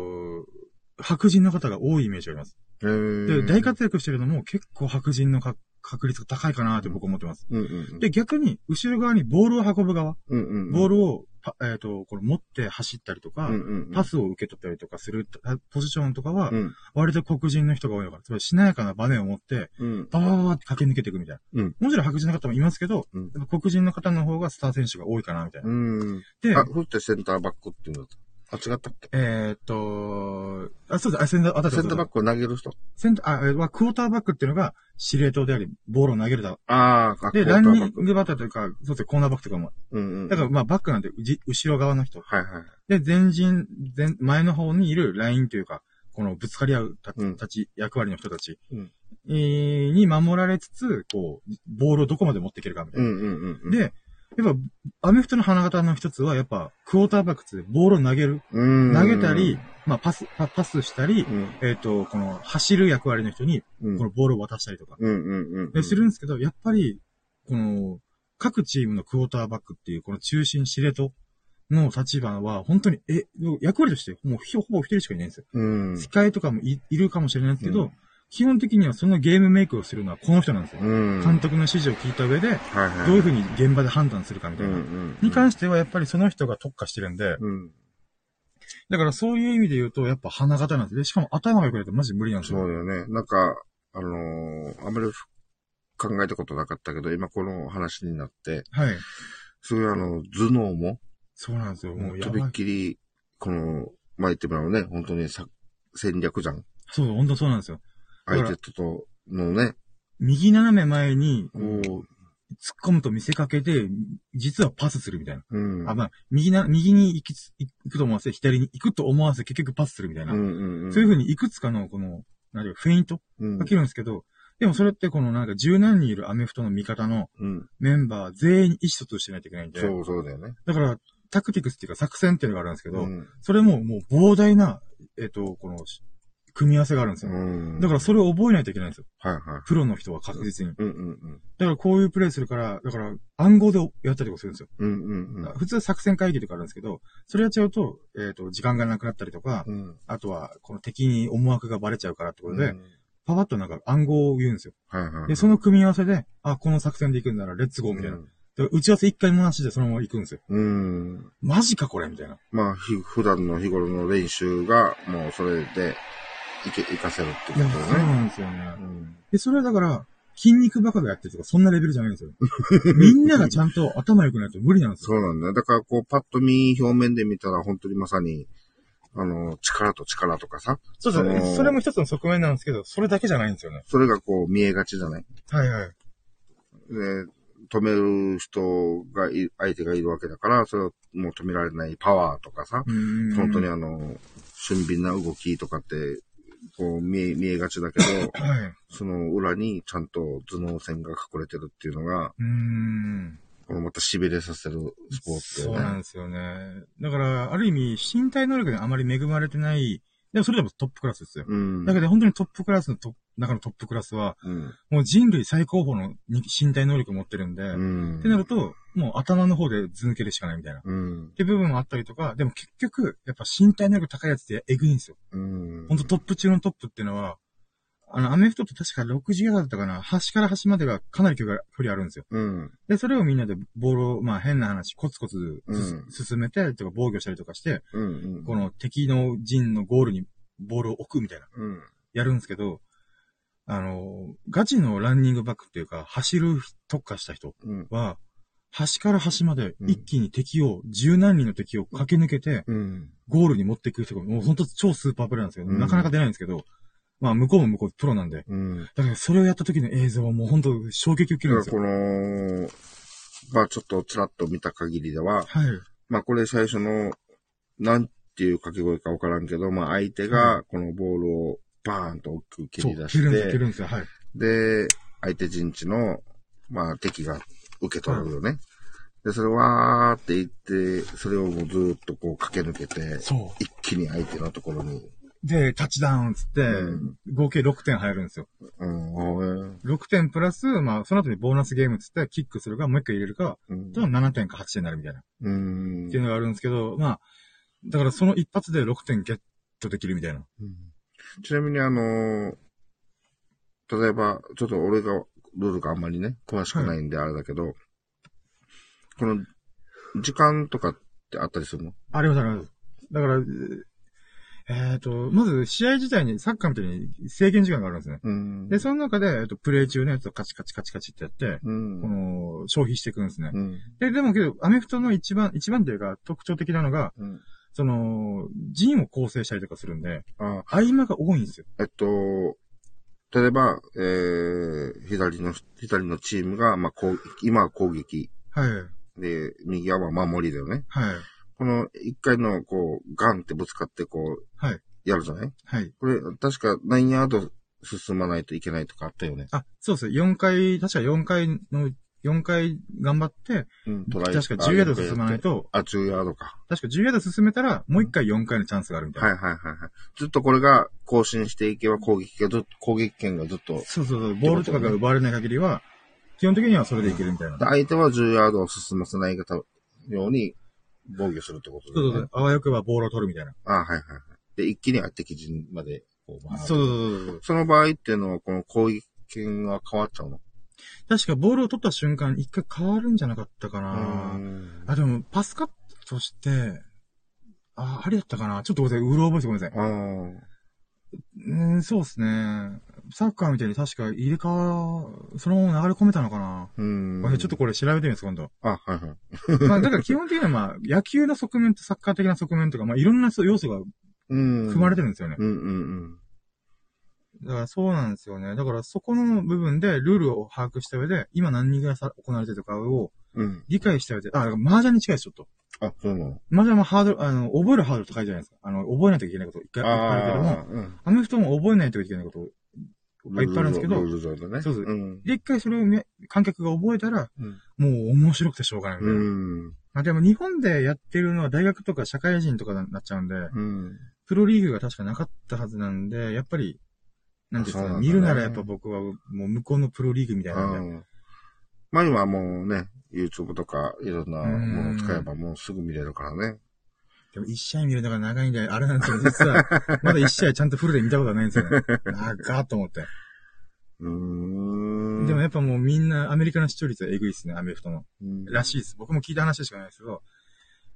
白人の方が多いイメージがあります。で、大活躍してるのも結構白人のか確率が高いかなって僕は思ってます。うんうん。で、逆に、後ろ側にボールを運ぶ側、うんうん。ボールをパ、えっ、と、これ持って走ったりとか、うんうんうん。パスを受け取ったりとかするあポジションとかはう、ん。割と黒人の人が多いのかな。つまりしなやかなバネを持って、うん。バーって駆け抜けていくみたいな。うんもちろん白人の方もいますけど、うん黒人の方の方がスター選手が多いかな、みたいな。うん。で、あ、ふってセンターバックっていうのだった。あ、違ったっけ？えーっと、あ、そうです、あ、センター、あ、センターバック。クを投げる人？センター、あ、えーはクォーターバックっていうのが司令塔であり、ボールを投げるだ。ああ、で、クォーターバランニングバッターというか、そうですね、コーナーバックとかも。うんうん。だから、まあ、バックなんて、じ後ろ側の人。はいはい。で、前陣、前、前の方にいるラインというか、このぶつかり合うたうんたち、役割の人たち、うんえーに守られつつ、こう、ボールをどこまで持っていけるかみたいうな。んうんうんうん。で、やっぱ、アメフトの花形の一つは、やっぱ、クォーターバックってボールを投げる。うん、投げたり、まあ、パス、パパスしたり、うん、えっ、と、この、走る役割の人に、うん、このボールを渡したりとか、するんですけど、やっぱり、この、各チームのクォーターバックっていう、この中心司令塔の立場は、本当に、え、役割として、もうひほぼ一人しかいないんですよ。うん。控えとかもいいるかもしれないんですけど、うん基本的にはそのゲームメイクをするのはこの人なんですよ。うん。監督の指示を聞いた上で。どういうふうに現場で判断するかみたいな。に関してはやっぱりその人が特化してるんで、うん。だからそういう意味で言うと、やっぱ花形なんですで、しかも頭が良くないとマジ無理なんですよ。そうだよね。なんか、あのーあまり考えたことなかったけど、今この話になって、はい。すごいあの、頭脳も、そうなんですよ。もうやとび。っきり、この、まあ、言ってみればね、本当にさ戦略じゃん。そう、本当そうなんですよ。相手とのね、右斜め前に、こう、うん突っ込むと見せかけて、実はパスするみたいな。うん。あ、まあ、右な、右に行きつ、行くと思わせ、左に行くと思わせ、結局パスするみたいな。うんうんうん。そういうふうにいくつかの、この、なんていうかフェイントうんかけるんですけど、でもそれってこのなんか十何人いるアメフトの味方のうん。メンバー全員に意思疎通してないといけないんで、そうそうだよね。だから、タクティクスっていうか作戦っていうのがあるんですけど、うん。それももう膨大な、えっ、と、この、組み合わせがあるんですよ。うん。だからそれを覚えないといけないんですよ。はいはい。プロの人は確実に。うんうんだからこういうプレイするから、だから暗号でやったりとかするんですよ。うん。うんうんうん。普通作戦会議とかあるんですけど、それやっちゃうと、えっ、と、時間がなくなったりとか、うん。あとは、この敵に思惑がバレちゃうからってことで、うんパパッとなんか暗号を言うんですよ。はいはい。で、その組み合わせで、あ、この作戦で行くんなら、レッツゴーみたいな。で打ち合わせ一回もなしでそのまま行くんですよ。うん。うん。マジかこれみたいな。まあ、ひ普段の日頃の練習が、もうそれで、いけ、活かせるってことだよね。なんですよね。うん。で、それはだから、筋肉バカがやってるとか、そんなレベルじゃないんですよ。みんながちゃんと頭良くないと無理なんですよ。そうなんだよ。だから、こう、パッと見、表面で見たら、本当にまさに、あの、力と力とかさ、そうそうそのそれも一つの側面なんですけど、それだけじゃないんですよね。それがこう、見えがちじゃない？はいはい。で、止める人がい、相手がいるわけだから、それをもう止められないパワーとかさ。本当にあの、俊敏な動きとかって、こう見え、見えがちだけど、はい。その裏にちゃんと頭脳線が隠れてるっていうのが、うーん。このまた痺れさせるスポーツそうだよね。なんですよね。だから、ある意味、身体能力にあまり恵まれてない、でもそれでもトップクラスですよ。うん。だけど本当にトップクラスのト中のトップクラスは、うん。もう人類最高峰のに身体能力を持ってるんで、うん。ってなると、もう頭の方で図抜けるしかないみたいな。っうん。ていう部分もあったりとか、でも結局、やっぱ身体能力高いやつってエグいんですよ。うん。ほんとトップ中のトップっていうのは、あの、アメフトって確か60ヤードだったかな、端から端までがかなり距離が距離あるんですよ。うん。で、それをみんなでボールを、まあ変な話、コツコツすうん進めて、とか防御したりとかして、うん。この敵の陣のゴールにボールを置くみたいな、うん。やるんですけど、あの、ガチのランニングバックっていうか、走る特化した人うん。は、端から端までうん一気に敵を、十何人の敵を駆け抜けて、うん。ゴールに持っていく人が、もう本当超スーパープレイなんですよ。うんなかなか出ないんですけど、まあ向こうも向こうプロなんで。うん。だからそれをやった時の映像はもう本当衝撃受けるんですこよ。の、まあちょっとちらっと見た限りでは、はい。まあこれ最初の、なんていう掛け声かわからんけど、まあ相手がこのボールをバーンと大きく蹴り出蹴るんですよ、蹴して、るんですよ。はい。で、相手陣地の、まあ敵が受け取るよね。で、それわーって言って、それをもうずーっとこう駆け抜けて、そ一気に相手のところに、う。で、タッチダウンっつって、うん合計6点入るんですよ。うん、おー6点プラス、まあ、その後にボーナスゲームっつって、キックするか、もう一回入れるか、うんと7点か8点になるみたいな。っうんていうのがあるんですけど、まあ、だからその一発で6点ゲットできるみたいな。うんちなみにあの例えば、ちょっと俺がルールがあんまりね、詳しくないんであれだけど、この、時間とかってあったりするの？ありますあります。だから、えっ、と、まず試合自体にサッカーみたいに制限時間があるんですね。うん。で、その中で、えっと、プレイ中のやつをカチカチカチカチってやって、うん。この、消費していくんですね。うん。で、でもけど、アメフトの一番、一番というか特徴的なのが、うん。その、陣を構成したりとかするんで、あ、合間が多いんですよ。えっと、例えば、えー、左の、左のチームが、まあ、攻撃、今は攻撃。はい。で、右側は守りだよね。はい。この一回の、こう、ガンってぶつかって、こう、はい。やるじゃない？はい。これ、確か何ヤード進まないといけないとかあったよね？あ、そうです。4回、確か4回の、4回頑張って、うん、トライ確か10ヤード進まない。と、あ、10ヤードか。確か10ヤード進めたら、もう1回4回のチャンスがあるみたいな。はいはいはいはい。ずっとこれが更新していけば攻撃がずっと、攻撃権がずっと。でそうそうそう、ボールとかが奪われない限りは、基本的にはそれでいけるみたいな。相手は10ヤードを進ませないように防御するってこと。そうそうそう、あわよくばボールを取るみたいな。あはいはいはい。で、一気に敵陣までこう回るそうそうそうそう。その場合っていうのは、この攻撃権が変わっちゃうの？確かボールを取った瞬間、一回変わるんじゃなかったかな。んあ、でも、パスカットとして、あ、あれだったかな？ちょっとごめんなさい、うろ覚えてごめんなさい。うん、そうですね。サッカーみたいに確か入れ替わ、そのまま流れ込めたのかな。うん。ちょっとこれ調べてみます、今度。あ、はいはい。まあ、だから基本的にはまあ、野球の側面とサッカー的な側面とか、まあ、いろんな要素がうん。含まれてるんですよね。うんうんだからそうなんですよね。だからそこの部分でルールを把握した上で、今何人がさ行われてるとかをうん。うん。理解した上で、あ、だから麻雀に近いです、ちょっと。あ、そうなの麻雀もハードル、あの、覚えるハードル高いじゃないですか。あの、覚えないといけないこといっぱいいっぱいあるけども、うん。アメフトも覚えないといけないこといっぱいあるんですけどね。そうそううん。で、一回それをね観客が覚えたら、うんもう面白くてしょうがないみた。まあでも日本でやってるのは大学とか社会人とかになっちゃうんで、うん。プロリーグが確かなかったはずなんで、やっぱり、なんですかね、見るならやっぱ僕はもう向こうのプロリーグみたいなんで、うん。まあ今はもうね、YouTube とかいろんなものを使えばもうすぐ見れるからね。でも一試合見るのが長いんで、あれなんですよ、実は、まだ一試合ちゃんとフルで見たことはないんですよね。長ーっと思って。うーん。でもやっぱもうみんなアメリカの視聴率はエグいっすね、アメフトの。うん、らしいです。僕も聞いた話しかないですけど、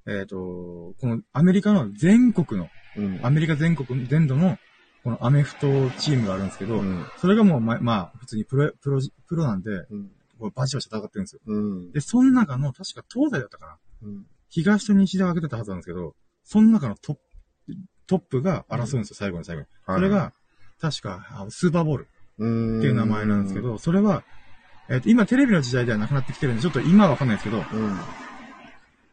えっ、と、このアメリカの全国の、うん。アメリカ全国、全土の、このアメフトチームがあるんですけど、うん。それがもうま、まあ、普通にプロ、プロ、プロなんで、うん。こうバチバチ戦ってるんですよ。うん。で、その中の、確か東西だったかな。うん。東と西で分けてたはずなんですけど、その中のトップ、トップが争うんですよ、最後の最後に。それが、確か、あスーパーボールうん、っていう名前なんですけど、それは、えっ、と、今テレビの時代ではなくなってきてるんで、ちょっと今はわかんないですけど、うん。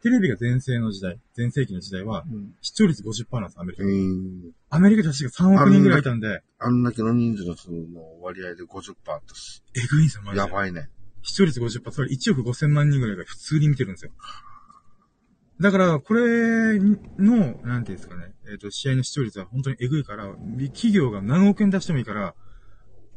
テレビが全盛の時代、全盛期の時代は、うん。視聴率50%なんです、アメリカ。うん。アメリカで確か3億人ぐらいいたんで、あんだけの人数の人の割合で50%ってすえぐいんですよ、マジで。やばいね。視聴率50%、それ1億5000万人ぐらいが普通に見てるんですよ。だから、これの、なんていうんですかね、えっ、と、試合の視聴率は本当にえぐいから、企業が何億円出してもいいから、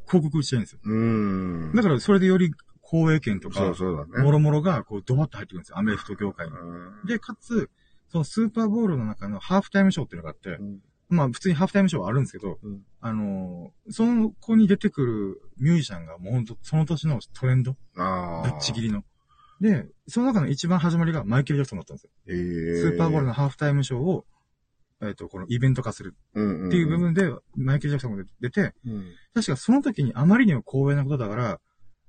広告打ちたいんですよ。うん。だから、それでより公営権とかそう、そうだね。もろもろが、こう、ドバッと入ってくるんですよ、アメフト業界に。うんで、かつ、そのスーパーボールの中のハーフタイムショーっていうのがあってう、んまあ、普通にハーフタイムショーはあるんですけど、うんあのーその子に出てくるミュージシャンがもうほんと、その年のトレンド？ああ。ぶっちぎりの。で、その中の一番始まりがマイケル・ジャクソンだったんですよ。ええスーパーボールのハーフタイムショーを、えっ、と、このイベント化するっっていう部分で、マイケル・ジャクソンが出て、うん。確かその時にあまりにも光栄なことだから、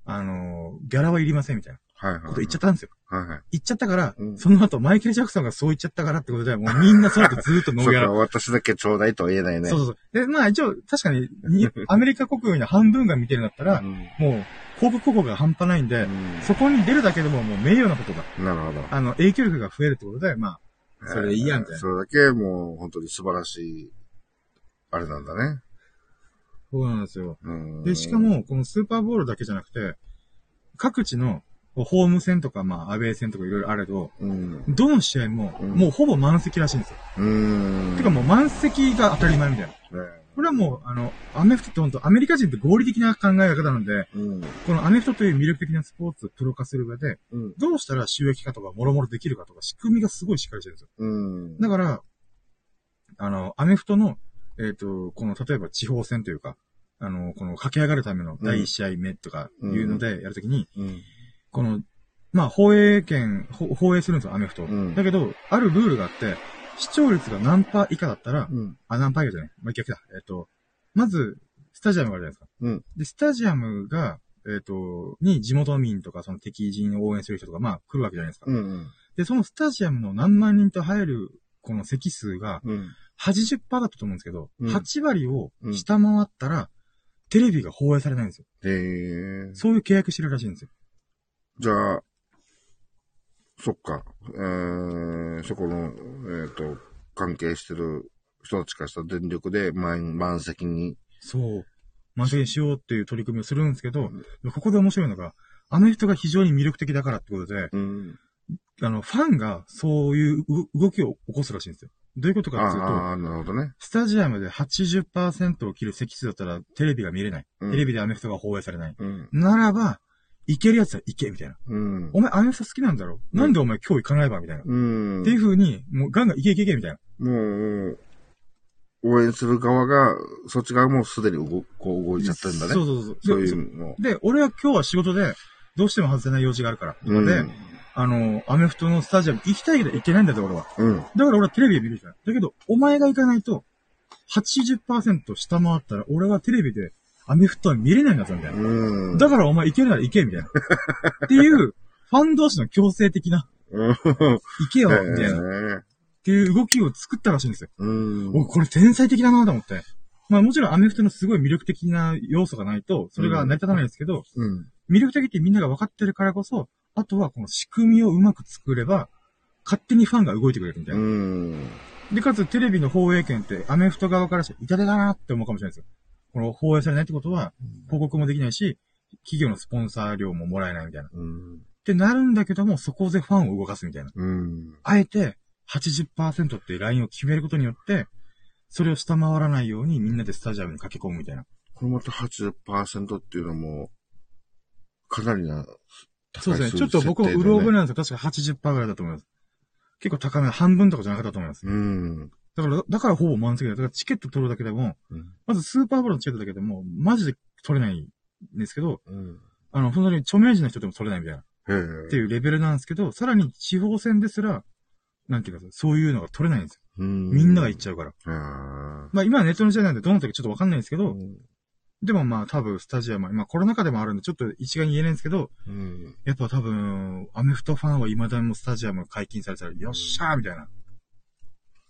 あのーギャラはいりませんみたいなはいはい。こと言っちゃったんですよ。はいはい。言っちゃったから、うんその後マイケル・ジャクソンがそう言っちゃったからってことで、もう みんなそうやってずーっとノそーギャラっか、。私だけちょうだいとは言えないね。そうそうそう。で、まあ一応、確かに、に アメリカ国民の半分が見てるんだったら、うん。もう、広告広告が半端ないんで、うんそこに出るだけでももう名誉なことが、なるほど。あの、影響力が増えるってことで、まあ、それでいいや、みたいな。それだけもう本当に素晴らしい、あれなんだね。そうなんですよ。うん。で、しか、も、このスーパーボールだけじゃなくて、各地の、ホーム戦とか、まあ、アウェー戦とかいろいろあれど、うん。どの試合も、うんもうほぼ満席らしいんですよ。うん。てかもう満席が当たり前みたいな。ねこれはもう、あの、アメフトって本当アメリカ人って合理的な考え方なので、うん。このアメフトという魅力的なスポーツをプロ化する上で、うん。どうしたら収益化とかもろもろできるかとか仕組みがすごいしっかりしてるんですよ。うん。だから、あの、アメフトの、えっ、と、この、例えば地方戦というか、あの、この駆け上がるための第一試合目とかいうのでやるときに、うん。この、まあ、放映権、ほ放映するんですよ、アメフト。うんだけど、あるルールがあって、視聴率が何パー以下だったら、うん。あ、何パー以下じゃない。まあ、逆だ。えっ、と、まず、スタジアムがあるじゃないですか。うん。で、スタジアムが、えっ、と、に地元民とか、その敵陣を応援する人とか、まあ、来るわけじゃないですか。うん。で、そのスタジアムの何万人と入る、この席数が、うん。80%だったと思うんですけど、うん8割を下回ったら、テレビが放映されないんですよ。で、そういう契約してるらしいんですよ。じゃあ、そっか。えー、そこの、えっ、と、関係してる人たちからしたら電力で満満席に。そう。満席にしようっていう取り組みをするんですけど、ここで面白いのが、アメフトが非常に魅力的だからってことで、うん。あの、ファンがそういうう動きを起こすらしいんですよ。どういうことかっていうと、ああ、なるほどね。スタジアムで80%を切る席数だったらテレビが見れない。うんテレビでアメフトが放映されない。うん。ならば、行けるやつは行け、みたいな。うん。お前アメフト好きなんだろ？なんでお前今日行かないばみたいな。うん。っていう風に、もうガンガン行け行け行け、みたいな。もう、応援する側が、そっち側もすでに動こう動いちゃってるんだね。そうそうそう。そうでいうの。で、俺は今日は仕事で、どうしても外せない用事があるから。うん。で、あの、アメフトのスタジアム行きたいけど行けないんだって、俺は。うん。だから俺はテレビで見るじゃん。だけど、お前が行かないと、80%下回ったら、俺はテレビでアメフトは見れないんだぞ、みたいな。うん。だからお前行けるなら行け、みたいな。っていう、ファン同士の強制的な、うん。行けよ、みたいな。っねていう動きを作ったらしいんですよ。うん。お、これ天才的だなと思って。まあもちろんアメフトのすごい魅力的な要素がないと、それが成り立たないですけど、うん。魅力的ってみんなが分かってるからこそ、あとはこの仕組みをうまく作れば、勝手にファンが動いてくれるみたいうな。ん。で、かつテレビの放映権ってアメフト側からして痛手だなって思うかもしれないですよ。この放映されないってことは、広告もできないし、企業のスポンサー料ももらえないみたいな。っうん。てなるんだけども、そこでファンを動かすみたいな。うん。あえて80%っていうラインを決めることによって、それを下回らないようにみんなでスタジアムに駆け込むみたいな。このまた80%っていうのも、かなりな、そうですね。ちょっと僕もうろ覚えなんですよ。確か80%ぐらいだと思います。結構高め、半分とかじゃなかったと思います。うん。だから、だからほぼ満席だ。だからチケット取るだけでも、うん。まずスーパーボールのチケットだけでも、マジで取れないんですけど、うん。あの、本当に著名人の人でも取れないみたいな、へっていうレベルなんですけど、さらに地方戦ですら、なんていうか、そういうのが取れないんですよ。みんなが行っちゃうから。ゃまあ今はネットの時代なんでどうなったかちょっとわかんないんですけど、うん。でもまあ多分スタジアムは、まあコロナ禍でもあるんでちょっと一概に言えないんですけど、うん。やっぱ多分、アメフトファンは未だにもうスタジアム解禁されたら、よっしゃーみたいな、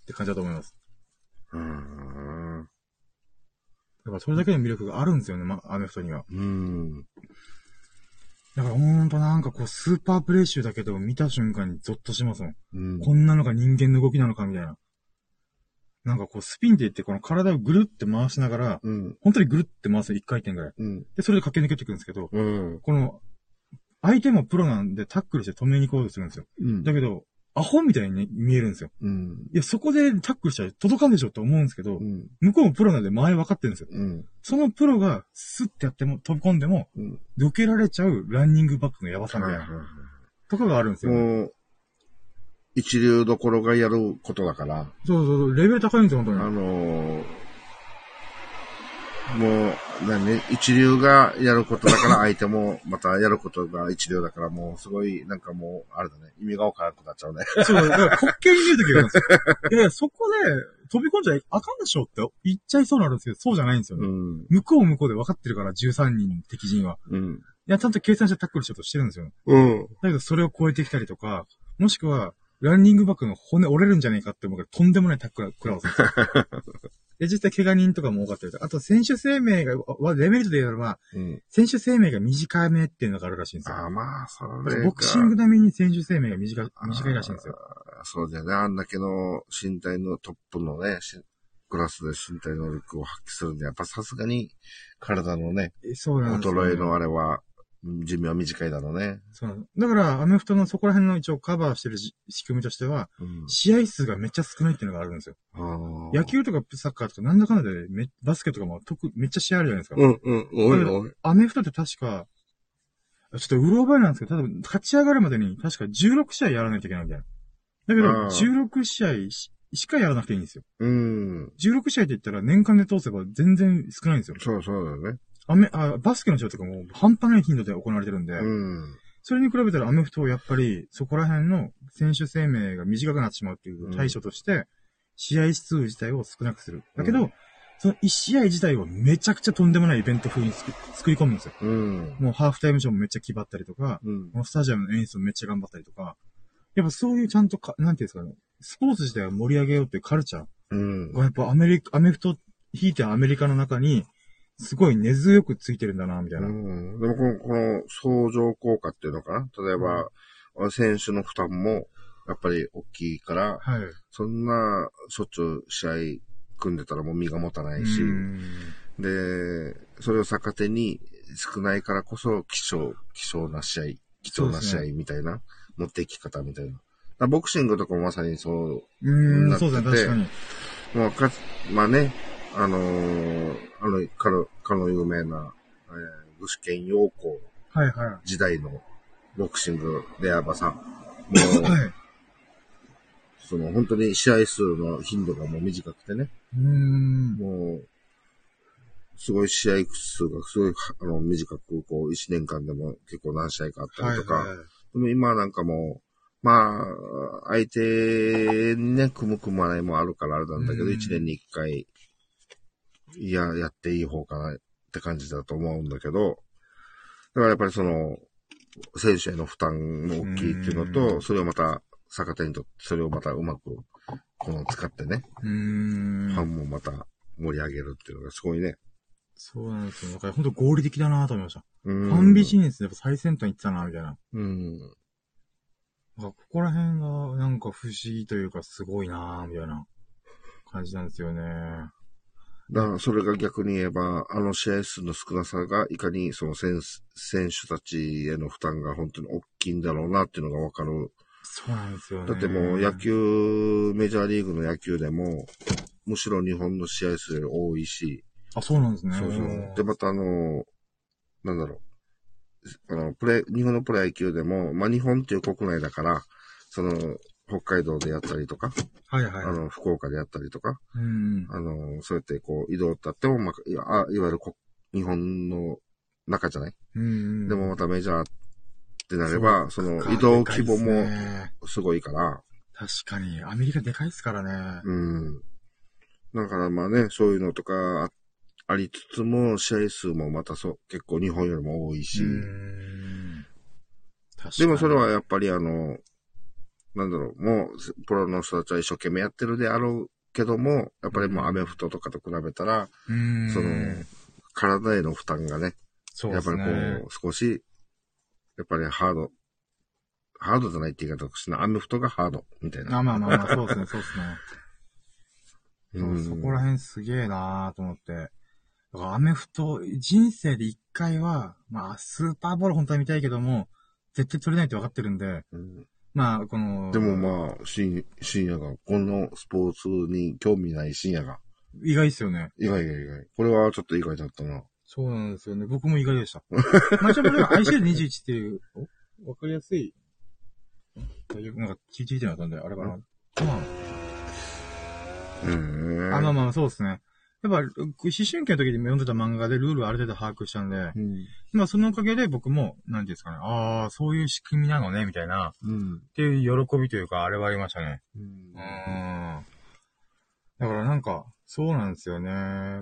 って感じだと思います。うん。だからそれだけの魅力があるんですよね、まあ、アメフトには。うん。だからほんとなんかこう、スーパープレイ集だけど見た瞬間にゾッとしますもん？うん。こんなのが人間の動きなのかみたいな。なんかこう、スピンって言って、この体をぐるって回しながら、うん。本当にぐるって回す一回転ぐらい。うん。で、それで駆け抜けていくんですけど、うん。この、相手もプロなんでタックルして止めに行こうとするんですよ。うん。だけど、アホみたいにね見えるんですよ。うん。いや、そこでタックルしたら届かんでしょって思うんですけどう、ん。向こうもプロなんで前分かってるんですよ。うん。そのプロがスッてやっても飛び込んでも、うん。避けられちゃうランニングバックのやばさみたいな、とかがあるんですよ。もう、一流どころがやることだから、そうそうそう、レベル高いんですよ、本当あに。のーもう、何一流がやることだから相手もまたやることが一流だからもうすごい、なんかもう、あれだね、意味がわからなくなっちゃうね。そう、だから滑稽に見える時があるんですよ。いやいや、そこで飛び込んじゃあかんでしょって言っちゃいそうになるんですけど、そうじゃないんですよね。うん。向こうも向こうで分かってるから、13人敵陣は。うん。いや、ちゃんと計算してタックルしようとしてるんですよ。うん。だけど、それを超えてきたりとか、もしくは、ランニングバックの骨折れるんじゃないかって思うから、とんでもないタックル食らわせ で実際怪我人とかも多かったりとか、あと選手生命が、わレベルで言えば、うん。選手生命が短めっていうのがあるらしいんですよ。ああ、まあ、それがボクシング並みに選手生命が短い短いらしいんですよ。そうだよね。あんだけの身体のトップのね、しクラスで身体能力を発揮するんで、やっぱさすがに体のね、えそうなんですよ、衰えのあれは、うん寿命は短いだろうね。そうだから、アメフトのそこら辺の一応カバーしてるじ仕組みとしては、うん。試合数がめっちゃ少ないっていうのがあるんですよ。野球とかサッカーとかなんだかんだでめバスケとかも特めっちゃ試合あるじゃないですか。うん、うん、おいおい。アメフトって確か、ちょっとうろ覚えなんですけど、多分勝ち上がるまでに確か16試合やらないといけないみたいな。だけど、あー16試合ししかやらなくていいんですよ。うん。16試合って言ったら年間で通せば全然少ないんですよ。そうそうだよね。アメあバスケの試合とかも半端ない頻度で行われてるんで、うん。それに比べたらアメフトはやっぱりそこら辺の選手生命が短くなってしまうっていう対処として、試合数自体を少なくする。だけど、うその1試合自体をめちゃくちゃとんでもないイベント風に作作り込むんですよ。うん。もうハーフタイムショーもめっちゃ気張ったりとか、うん。スタジアムの演出もめっちゃ頑張ったりとか、やっぱそういうちゃんとか、なんていうんですかね、スポーツ自体を盛り上げようっていうカルチャーうん。がやっぱアメリカ、アメフト、ひいてアメリカの中に、すごい根強くついてるんだな、みたいな。うん。でもこの、この相乗効果っていうのかな？例えば、選手の負担も、やっぱり大きいから、はい。そんな、しょっちゅう試合組んでたらもう身が持たないし、うんで、それを逆手に少ないからこそ希少、希少な試合、貴重な試合みたいな、持っていき方みたいな。ボクシングとかもまさにそう、うん、なっててそうですね、確かに。まあ、かつ、まあね、あのーあの、かの、かの有名な、えー、具志堅陽子はいは時代のボクシングであればさ、もい。う、はい。その本当に試合数の頻度がもう短くてね、うん。もう、すごい試合数がすごい、あの、短く、こう、一年間でも結構何試合かあったはいりとか、はい。でも今なんかもう、まあ、相手にね、組む組まないもあるからあれなんだけど、うん一年に一回、いや、やっていい方かなって感じだと思うんだけど、だからやっぱりその、選手への負担も大きいっていうのうと、んそれをまた逆手にとって、それをまたうまく、この使ってね。ファンもまた盛り上げるっていうのがすごいね。そうなんですよ。だから本当合理的だなと思いました。うんファンビジネスでやっぱ最先端行ってたな、みたいな。うん。ここら辺がなんか不思議というかすごいなみたいな感じなんですよね。だから、それが逆に言えば、あの試合数の少なさが、いかにその選選手たちへの負担が本当に大きいんだろうなっていうのがわかる。そうなんですよね。だってもう野球、メジャーリーグの野球でも、むしろ日本の試合数より多いし、あ、そうなんですね。そうそう。で、またあの、なんだろう。あの、プレ、日本のプロ野球でも、まあ日本っていう国内だから、その、北海道でやったりとか、はいはい。あの、福岡でやったりとか、うん。あの、そうやってこう移動だっても、まあ、いわあいわゆるこ日本の中じゃない、うん。でもまたメジャーってなれば、その移動規模もねすごいから、確かに。アメリカでかいですからね。うん。だからまあね、そういうのとかあありつつも、試合数もまたそう、結構日本よりも多いし。でもそれはやっぱりあの、なんだろう、もう、プロの人たちは一生懸命やってるであろうけども、やっぱりもうアメフトとかと比べたら、うん、その、体への負担がね、やっぱり。こう、少し、やっぱりハード。ハードじゃないって言い方をしな。アメフトがハード、みたいな。あ、まあまあまあ、そうですね、そうですね。そ そこら辺すげえなーと思って。だからアメフト、人生で一回は、まあ、スーパーボール本当は見たいけども、絶対取れないって分かってるんで、うんまあ、この、でもまあ、深深夜が、このスポーツに興味ない深夜が。意外っすよね。意外意外意外。これはちょっと意外だったな。そうなんですよね。僕も意外でした。まあ、一応これが ICL21 っていう、おわかりやすい。大丈夫？なんか聞いてみてなかったんで、あれかな。まうん。あ、あまあまあ、そうですね。やっぱ、思春期の時に読んでた漫画でルールをある程度把握したんで、うん。まあそのおかげで僕も、なんていうんですかね、ああ、そういう仕組みなのね、みたいな、うん。っていう喜びというか、あれはありましたね。うんうーん。だからなんか、そうなんですよね。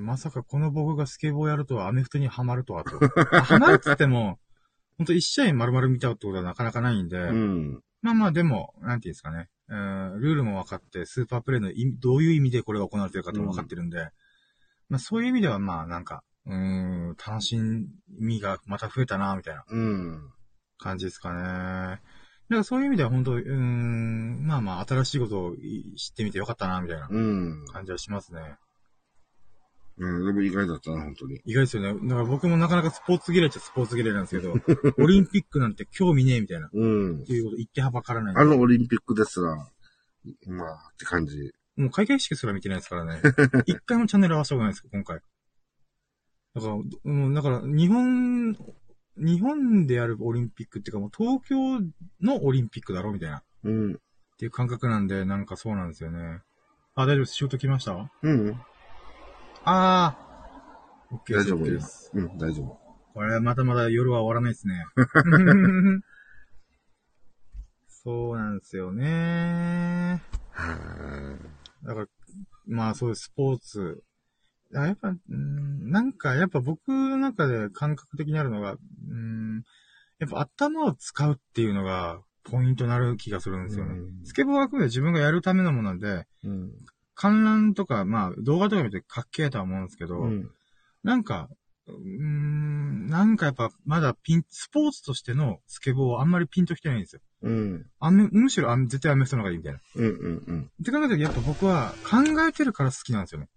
まさかこの僕がスケボーやるとはアメフトにハマるとはと。あ ハマるっつっても、ほんと一試合丸々見たってことはなかなかないんで、うん。まあまあでも、なんていうんですかね。うんルールも分かって、スーパープレイの意味どういう意味でこれが行われてるかっても分かってるんで、まあそういう意味ではまあなんか、うーん、楽しみがまた増えたな、みたいなうん。感じですかね。だからそういう意味では本当うーん、まあまあ新しいことを知ってみてよかったな、みたいなうん。感じはしますね。うん。でも意外だったな、本当に。意外ですよね。だから僕もなかなかスポーツ嫌いっちゃスポーツ嫌いなんですけど、オリンピックなんて興味ねえみたいな、っうん。ていうこと言ってはばからない。あのオリンピックですら、まあ、って感じ。もう開会式すら見てないですからね。一回もチャンネル合わせたことないですよ、今回。だから、うん、だから、日本、日本でやるオリンピックっていうかもう東京のオリンピックだろみたいな。っうん。ていう感覚なんで、なんかそうなんですよね。あ、大丈夫です。仕事来ました？うん。あー。OK です。大丈夫で今す。。うん、大丈夫。これまたまだ夜は終わらないですね。そうなんですよね。はだから、まあそういうスポーツ。あやっぱ、うんなんか、やっぱ僕の中で感覚的にあるのが、うんやっぱ頭を使うっていうのがポイントになる気がするんですよね。うんスケボーはあくまで自分がやるためのもので、い。うん。観覧とか、まあ動画とか見てかっけえとは思うんですけど、うん。なんか、うーん、なんかやっぱまだピン、スポーツとしてのスケボーはあんまりピンときてないんですよ。うん。あむむしろあ絶対アメフトの方がいいみたいな。うん。うん。うん。って考えたらやっぱ僕は考えてるから好きなんですよね。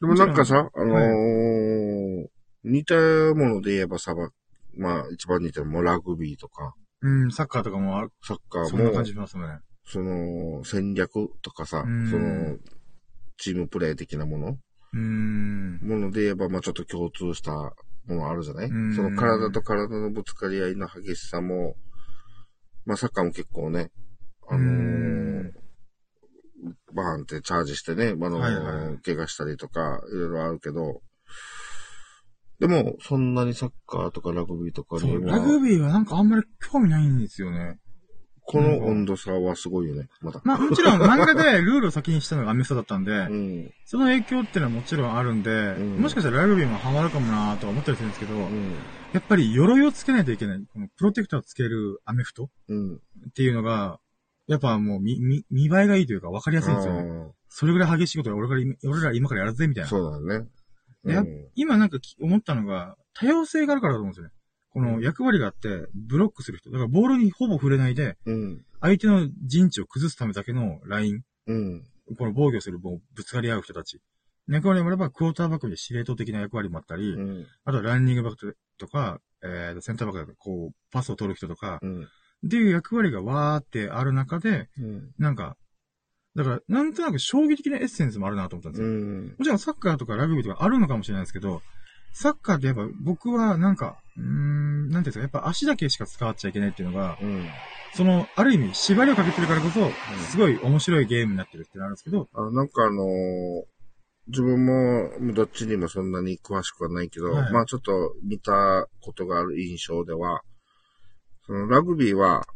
でもなんかさ、あのはー、似たもので言えばさ、まあ、一番似てるのもラグビーとか、うん、サッカーとかもある、サッカーもそんな感じ、しますよね。その、戦略とかさ、うんその、チームプレー的なものうーん。もので言えば、まあちょっと共通したものあるじゃない？うん。その体と体のぶつかり合いの激しさも、まあサッカーも結構ね、あのうん。ー、バーンってチャージしてね、あのーはいはい怪我したりとか、いろいろあるけど、でも、そんなにサッカーとかラグビーとかにラ、グビーはなんかあんまり興味ないんですよね。この温度差はすごいよね、まだ。まあもちろん漫画でルールを先にしたのがアメフトだったんで、うん。その影響っていうのはもちろんあるんで、んもしかしたらラグビーもハマるかもなとは思ったりするんですけど、うん。やっぱり鎧をつけないといけない。このプロテクターをつけるアメフトうん。っていうのが、やっぱもう見、見、見栄えがいいというか分かりやすいんですよね。それぐらい激しいことを俺から今、俺ら今からやるぜみたいな。そうだね。やうん今なんかき思ったのが、多様性があるからだと思うんですよね。この役割があって、ブロックする人。だからボールにほぼ触れないで、うん。相手の陣地を崩すためだけのライン。うん。この防御する、もうぶつかり合う人たち。役割もあれば、クォーターバックで司令塔的な役割もあったり、うん。あとはランニングバックとか、えー、センターバックでこう、パスを取る人とか、うん。っていう役割がわーってある中で、うん。なんか、だから、なんとなく衝撃的なエッセンスもあるなと思ったんですよ。うん。もちろんサッカーとかラグビーとかあるのかもしれないですけど、サッカーってやっぱ僕はなんか、うーん、なんていうんですか、やっぱ足だけしか使っちゃいけないっていうのが、うん。その、ある意味縛りをかけてるからこそ、すごい面白いゲームになってるってなるんですけど、あなんかあのー自分も、どっちにもそんなに詳しくはないけど、はいまあちょっと見たことがある印象では、そのラグビーは、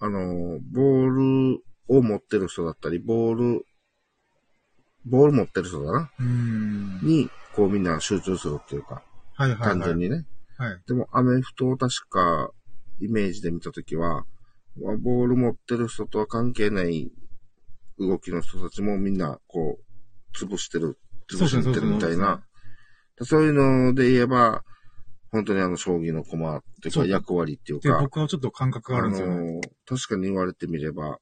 あのーボールを持ってる人だったり、ボール、ボール持ってる人だな？に、こうみんな集中するっていうか、はいはいはい。単純にね。はい。でも、アメフトを確か、イメージで見たときは、まあボール持ってる人とは関係ない動きの人たちもみんな、こう、潰してる、潰してるみたいな。そういうので言えば、本当にあの、将棋の駒っていうか役割っていうで、か、僕はちょっと感覚があるんですよね。あの、確かに言われてみれば、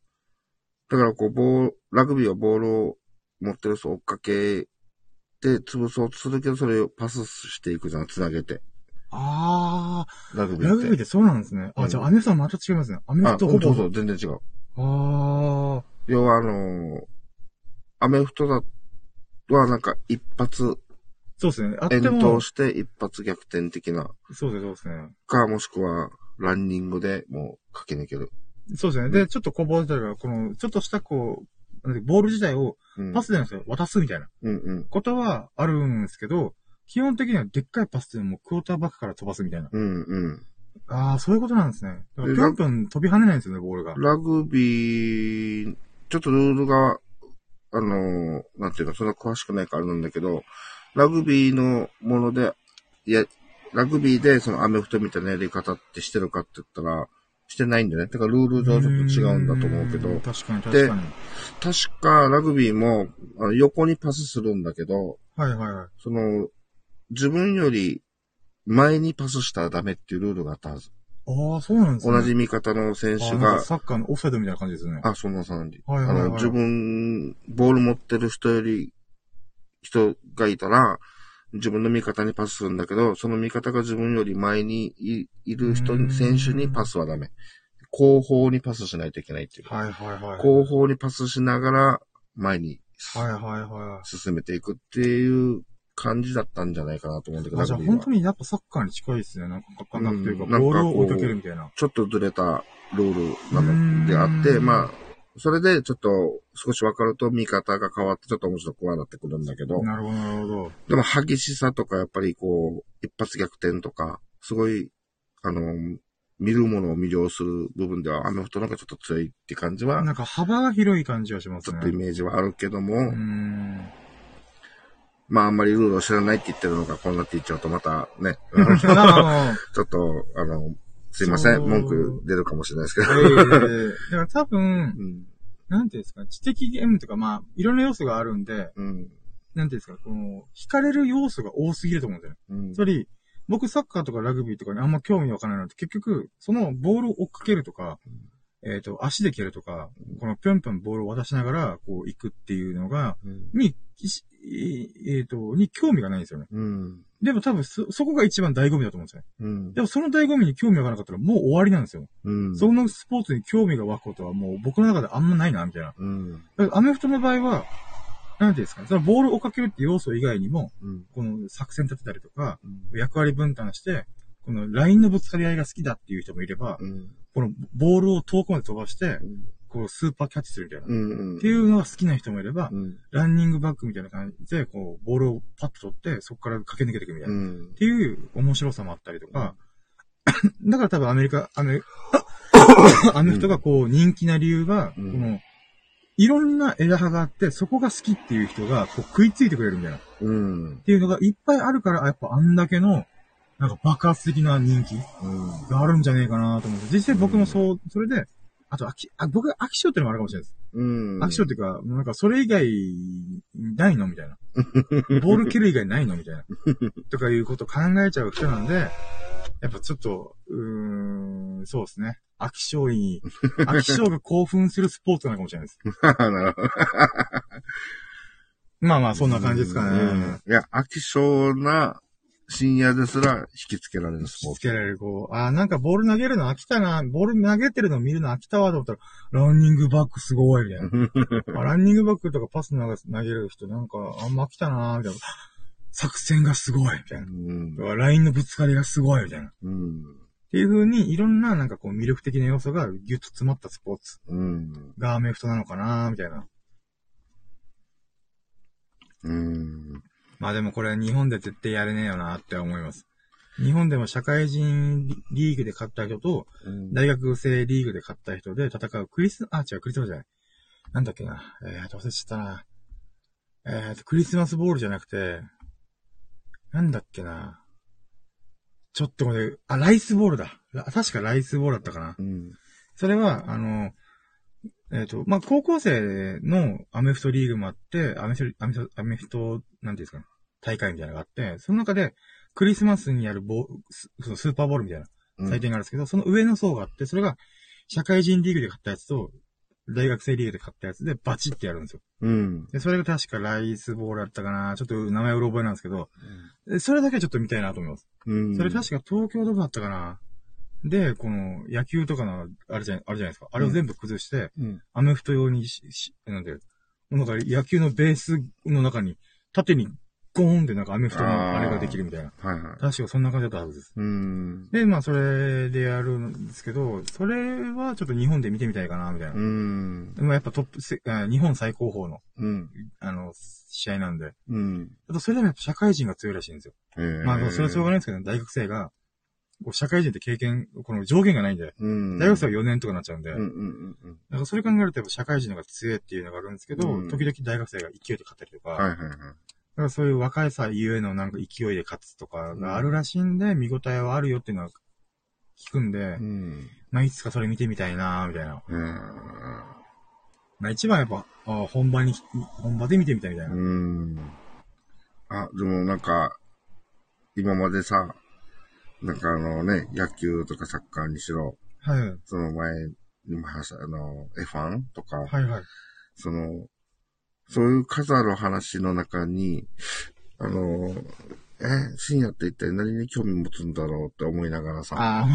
だからこう、ボール、ラグビーはボールを持ってる人を追っかけて潰そうとするけど、それをパスしていくじゃん、つなげて。あラグー、ビーって。ラグビーってそうなんですね。あ、うんじゃあアメフトはまた違いますね。アメあ、フトほぼ。そうそう、全然違う。あ要はあのアメフトだ、はなんか一発、ー、そうですね。あって遠も、投して一発逆転的な、そうです、そうですね。か、もしくは、ランニングでもう駆け抜ける。そうですね。で、ちょっとこぼれたら、この、ちょっとしたこう、ボール自体をうん。パスで渡すみたいなうんうん。ことはあるんですけど、基本的にはでっかいパスっていうのもクォーターバックから飛ばすみたいな。うんうん。ああ、そういうことなんですね。だからでぴょんぴょん飛び跳ねないんですよね、ボールが。ラグビー、ちょっとルールが、あの、なんていうか、そんな詳しくないからあれなんだけど、ラグビーのもので、いや、ラグビーでそのアメフトみたいなやり方ってしてるかって言ったら、してないんだよね。だからルール上ちょっと違うんだと思うけど、確かに確かに。確かラグビーもあの横にパスするんだけど、はいはいはい。その、自分より前にパスしたらダメっていうルールがあったはず。ああ、そうなんですね。同じ味方の選手があーなんか、サッカーのオフサイドみたいな感じですね。あ、そんな感じ。はいはいはいあの、自分、ボール持ってる人より、人がいたら、自分の味方にパスするんだけど、その味方が自分より前にいいる人選手にパスはダメ。後方にパスしないといけないっていう。はいはいはい。後方にパスしながら、前にはいはいは進めていくっていう感じだったんじゃないかなと思うんだけい。ど、あ、じゃあ本当にやっぱサッカーに近いですね。なんか感覚というか、ボールを追いかけるみたいな。ちょっとずれたルールなのであって、まあ、それでちょっと少し分かると見方が変わってちょっと面白くはなってくるんだけど、なるほどなるほど。でも激しさとかやっぱりこう、一発逆転とか、すごい、あの、見るものを魅了する部分では、アメフトの方がちょっと強いって感じは、なんか幅が広い感じはしますね。ちょっとイメージはあるけども、うーん。まああんまりルールを知らないって言ってるのがこうなっていっちゃうとまたね、ちょっと、あの、すいません、文句出るかもしれないですけど。ええだから多分、うん。なんていうんですか、知的ゲームとか、まあ、いろんな要素があるんで、うん。なんていうんですか、この、惹かれる要素が多すぎると思うんですよね。うんつまり、僕サッカーとかラグビーとかにあんま興味わからないのって、結局、そのボールを追っかけるとか、えっ、と、足で蹴るとか、このぴょんぴょんボールを渡しながら、こう、行くっていうのが、うん。に、しえっ、と、に興味がないんですよね。うん。でも多分そ、そこが一番醍醐味だと思うんですよね。うん。でもその醍醐味に興味がなかったらもう終わりなんですよ。うん。そのスポーツに興味が湧くことはもう僕の中であんまないな、みたいな。うん。だからアメフトの場合は、なんていうんですかね、そのボールを追っかけるっていう要素以外にも、うん。この作戦立てたりとか、うん。役割分担して、このラインのぶつかり合いが好きだっていう人もいれば、うん。このボールを遠くまで飛ばして、こうスーパーキャッチするみたいな。うん。っていうのが好きな人もいれば、うん。ランニングバックみたいな感じで、こう、ボールをパッと取って、そこから駆け抜けていくみたいな。っうん。ていう面白さもあったりとか、だから多分アメリカ、アメ、アメフトがこう人気な理由が、うんこの、いろんな枝葉があって、そこが好きっていう人がこう食いついてくれるみたいな。っうん。ていうのがいっぱいあるから、やっぱあんだけの、なんか爆発的な人気うん。があるんじゃねえかなと思って。実際僕もそう、それで、あと、飽き、あ、僕が飽き性ってのもあるかもしれないです。うん。飽き性っていうか、なんかそれ以外ないのみたいな。ボール蹴る以外ないのみたいな。とかいうことを考えちゃう人なんで、やっぱちょっと、うーん、そうですね。飽き性に、飽き性が興奮するスポーツなのかもしれないです。なるほどまあまあ、そんな感じですかね。うんいや、飽き性な深夜ですら引きつけられるスポーツ。つけられる、こう、あーなんかボール投げるの飽きたな、ボール投げてるの見るの飽きたわと思ったら、ランニングバックすごい、みたいな。あランニングバックとかパス投げる人なんかあんま飽きたな、みたいな。作戦がすごい、みたいなう。ん。ラインのぶつかりがすごい、みたいな。っうん。ていう風に、いろんななんかこう魅力的な要素がギュッと詰まったスポーツうん。がアメフトなのかな、みたいな。うん。まあでもこれは日本で絶対やれねえよなって思います。日本でも社会人リーグで勝った人と、うん大学生リーグで勝った人で戦うクリス、あ、違う、クリスマスじゃない。なんだっけな。えーと、忘れちゃったな。えーと、クリスマスボールじゃなくて、なんだっけな。ちょっと待って、あ、ライスボールだ。ら確かライスボールだったかな。うん。それは、あの、えっ、と、まあ、高校生のアメフトリーグもあって、アメフト、アメフト、アメフト、なんていうんですか、大会みたいなのがあって、その中で、クリスマスにやるボスそのスーパーボールみたいなうん祭典があるんですけど、その上の層があって、それが社会人リーグで買ったやつと、大学生リーグで買ったやつでバチってやるんですよ。うん。で、それが確かライスボールだったかなちょっと名前うろ覚えなんですけど、でそれだけちょっと見たいなと思います。うん。それ確か東京どこだったかなで、この野球とかのあるじゃん、あるじゃないですか。あれを全部崩して、うん。アメフト用にし、しなんで、なんか野球のベースの中に、縦にゴーンってなんかアメフトのあれができるみたいな。はいはい。確かそんな感じだったはずです。うん。で、まあそれでやるんですけど、それはちょっと日本で見てみたいかな、みたいな。うん。でもやっぱトップ日本最高峰の、うん。あの、試合なんで。うん。あとそれでもやっぱ社会人が強いらしいんですよ。えーまあそれはしょうがないんですけど、大学生が、社会人って経験、この上限がないんで、うん。大学生は4年とかなっちゃうんで、うんうんうんうん。だからそれ考えるとやっぱ社会人の方が強いっていうのがあるんですけど、うん時々大学生が勢いで勝ったりとか、はいはいはい。だからそういう若いさゆえのなんか勢いで勝つとかがあるらしいんで、見応えはあるよっていうのは聞くんで、うん。まあいつかそれ見てみたいなみたいな。うん。まあ一番やっぱ、あ本場に、本場で見てみたいみたいな。うん。あ、でもなんか、今までさ、なんかあのね、野球とかサッカーにしろ、はい。その前にも話した、あの、F1 とか、はいはい。その、そういう数ある話の中に、あの、え、深夜って一体何に興味持つんだろうって思いながらさ、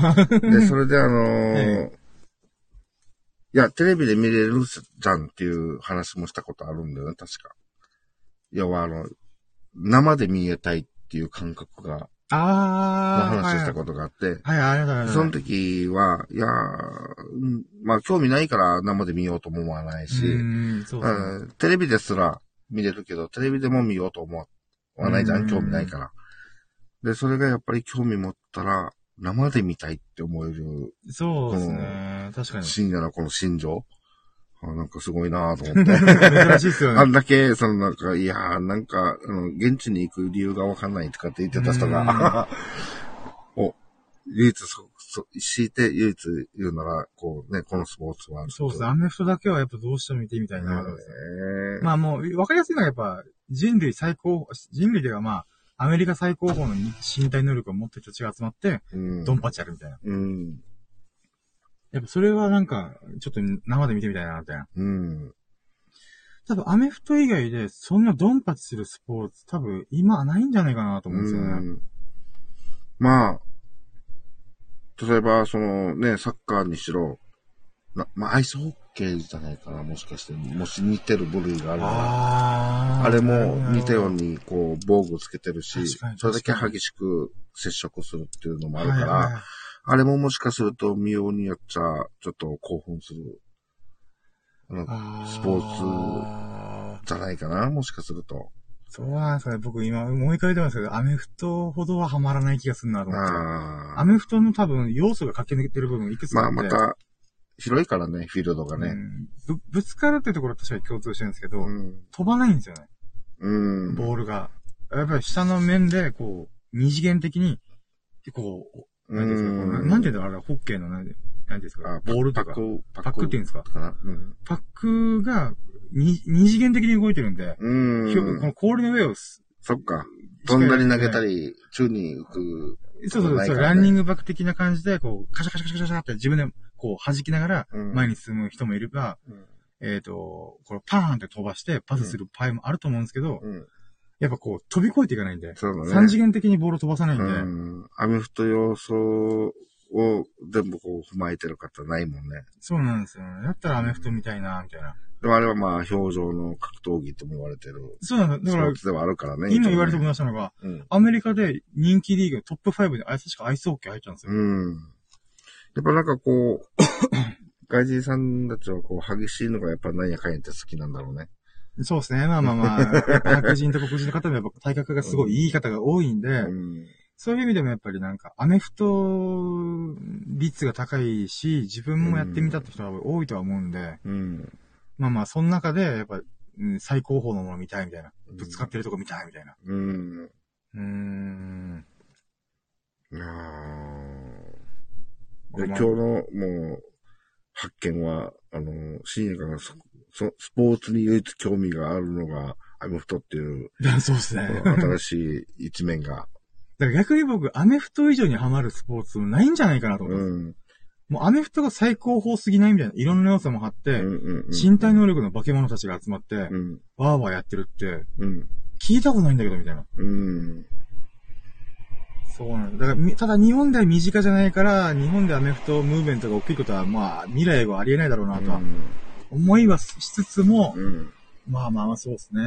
で、それであの えいや、テレビで見れるじゃんっていう話もしたことあるんだよね、確か。要はあの、生で見えたいっていう感覚が、のああ、話をしたことがあって、はい、はい、ありがとうございます。その時は、いやまあ興味ないから生で見ようとも思わないし、うん、そうテレビですら見れるけど、テレビでも見ようと思わないじゃうんん、興味ないから。で、それがやっぱり興味持ったら、生で見たいって思えるそうですね。確かに。深夜のこの心情。あなんかすごいなと思って。珍しいですよね。あんだけ、そのなんか、いやー、なんか、あの、現地に行く理由がわかんないとかって言ってた人が、お、唯一そ、そ、強いて唯一言うなら、こうね、このスポーツは。そうですね。アメフトだけはやっぱどうしても見てみたいなまあもう、わかりやすいのはやっぱ、人類最高、人類ではまあ、アメリカ最高峰の身体能力を持ってる人たちが集まって、うん。ドンパチやるみたいな。うん。やっぱそれはなんか、ちょっと生で見てみたいな、みたいな。うん。多分アメフト以外で、そんなドンパチするスポーツ、多分今はないんじゃないかなと思うんですよね。うんまあ、例えば、そのね、サッカーにしろ、なまあ、アイスホッケーじゃないかな、もしかして。もし似てる部類があるなら。あーあれも似たように、こう、防具つけてるしそれだけ激しく接触するっていうのもあるから、はいはいはいあれももしかすると見ようによっちゃ、ちょっと興奮する。あのあスポーツじゃないかな、もしかすると。そうなんですかね。僕今思い返ってますけど、アメフトほどはハマらない気がするなと思って。あアメフトの多分要素が駆け抜けてる部分いくつかまああって。また、広いからね、フィールドがね。うんぶぶつかるってところは確かに共通してるんですけど、うん。飛ばないんですよね。うん。ボールが。やっぱり下の面で、こう、二次元的に、こう、なんていうんですか、こうななんていうんだろう、あれ、ホッケーの、なんてなんていうんですか？あ、ボールとか、パック、パックっていうんですか？かな。うん。パックが二二次元的に動いてるんで、うん。この氷の上をす、そっか。飛んだり投げたり、宙に浮く。そうそうそう、ランニングバック的な感じで、こう、カシャカシャカシャカシャって自分で、こう、弾きながら、うん前に進む人もいれば、うんえっ、と、これパーンって飛ばして、パスする場合もあると思うんですけど、うん。やっぱこう、飛び越えていかないんで、そうだね。三次元的にボールを飛ばさないんで、うん。アメフト要素を全部こう踏まえてる方ないもんね。そうなんですよね。だったらアメフトみたいな、みたいな。でもあれはまあ、表情の格闘技とも言われてるそうなんだ。だからではあるからね。今言われて思いも。ましたのが、うん。アメリカで人気リーグトップ5で、あれ確かアイスホッケー入ったんですよ。うん。やっぱなんかこう、外人さんたちはこう、激しいのがやっぱなんやかんやって好きなんだろうね。そうですね。まあまあまあ、白人と黒人の方でやっぱ体格がすごいいい方が多いんで、うん。そういう意味でもやっぱりなんか、アメフト率が高いし、自分もやってみたって人が多いとは思うんで、うん。まあまあ、その中で、やっぱ、最高峰のもの見たいみたいな。ぶつかってるとこ見たいみたいな。うん。うーん。いやーまあ今日のもう、発見は、あの、深夜がそ、そ、スポーツに唯一興味があるのが、アメフトっていう、そうですね。新しい一面がだから逆に僕、アメフト以上にハマるスポーツもないんじゃないかなと思ってます。うん。もうアメフトが最高峰すぎないみたいな、いろんな要素もあって、身体能力の化け物たちが集まって、うん。ワーワーやってるって、うん。聞いたことないんだけど、みたいな。うん。そうなんだ。だからみ、ただ日本では身近じゃないから、日本でアメフトムーブメントが起きることは、まあ、未来はありえないだろうなとは、思いはしつつも、うん。まあまあまあ、そうですね。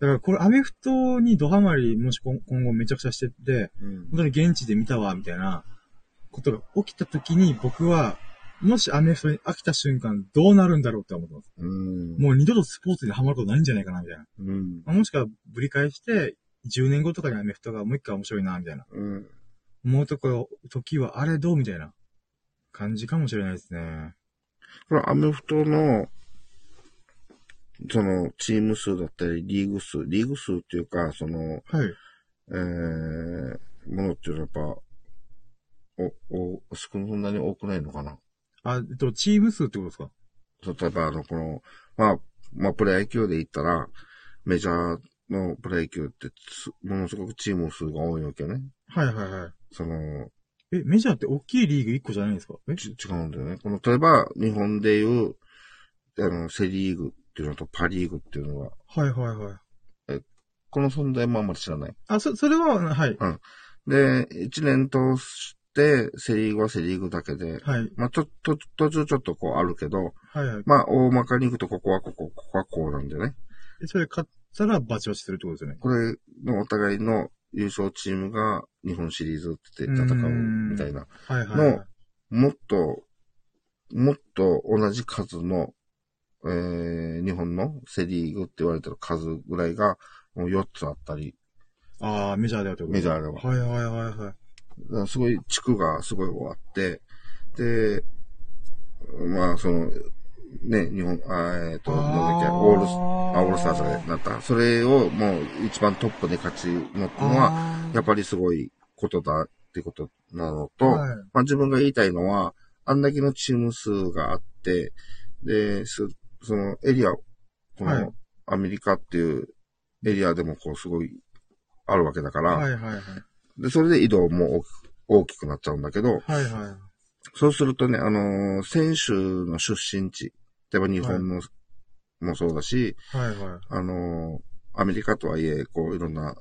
だから、これ、アメフトにドハマり、もし今今後めちゃくちゃしてて、うん。本当に現地で見たわ、みたいなことが起きた時に、僕は、もしアメフトに飽きた瞬間、どうなるんだろうって思ってます。うん。もう二度とスポーツにハマることないんじゃないかな、みたいな。うん。まあもしくは、ぶり返して、10年後とかにアメフトがもう一回面白いな、みたいな。うん。思うとこ、時はあれどうみたいな感じかもしれないですね。これアメフトの、その、チーム数だったり、リーグ数、リーグ数っていうか、その、はい。えー、ものっていうのはやっぱ、お、お、少なに多くないのかな？あ、えっと、チーム数ってことですか？例えば、あの、この、まあ、まあ、プロ野球で言ったら、メジャーのプロ野球ってつ、ものすごくチーム数が多いわけよね。はいはいはい。その、え、メジャーって大きいリーグ1個じゃないんですか？えち違うんだよね。この、例えば、日本でいう、あの、セリーグっていうのとパリーグっていうのは、はいはいはい。この存在もあんまり知らない。あ、そ、それは、はい。で、一年通して、セリーグはセリーグだけで、はい。まあ、ちょっと、途中ちょっとこうあるけど、はいはい。まあ、大まかに行くとここはここ、ここはこうなんでね。えそれ勝ったらバチバチするってことですよね。これのお互いの優勝チームが日本シリーズって戦うみたいな。のもっと、もっと同じ数の、えー、日本のセリーグって言われてる数ぐらいが、もう4つあったり、ああ、メジャーではってことメジャーでは。はいはいはいはい。だからすごい地区がすごいあって、で、まあ、その、ね、日本、あえっ、と、なんだっけ、オールス、あ、オールスターズでなった。それをもう一番トップで勝ちのっていうのは、やっぱりすごいことだってことなのと、はいまあ自分が言いたいのは、あんだけのチーム数があって、で、すそのエリア、こはいのアメリカっていうエリアでもこうすごいあるわけだから、はいはいはい。で、それで移動も大き大きくなっちゃうんだけど、はいはい。そうするとね、あのー選手の出身地、例えば日本の、もそうだし、はいはい。あのーアメリカとはいえ、こういろんな、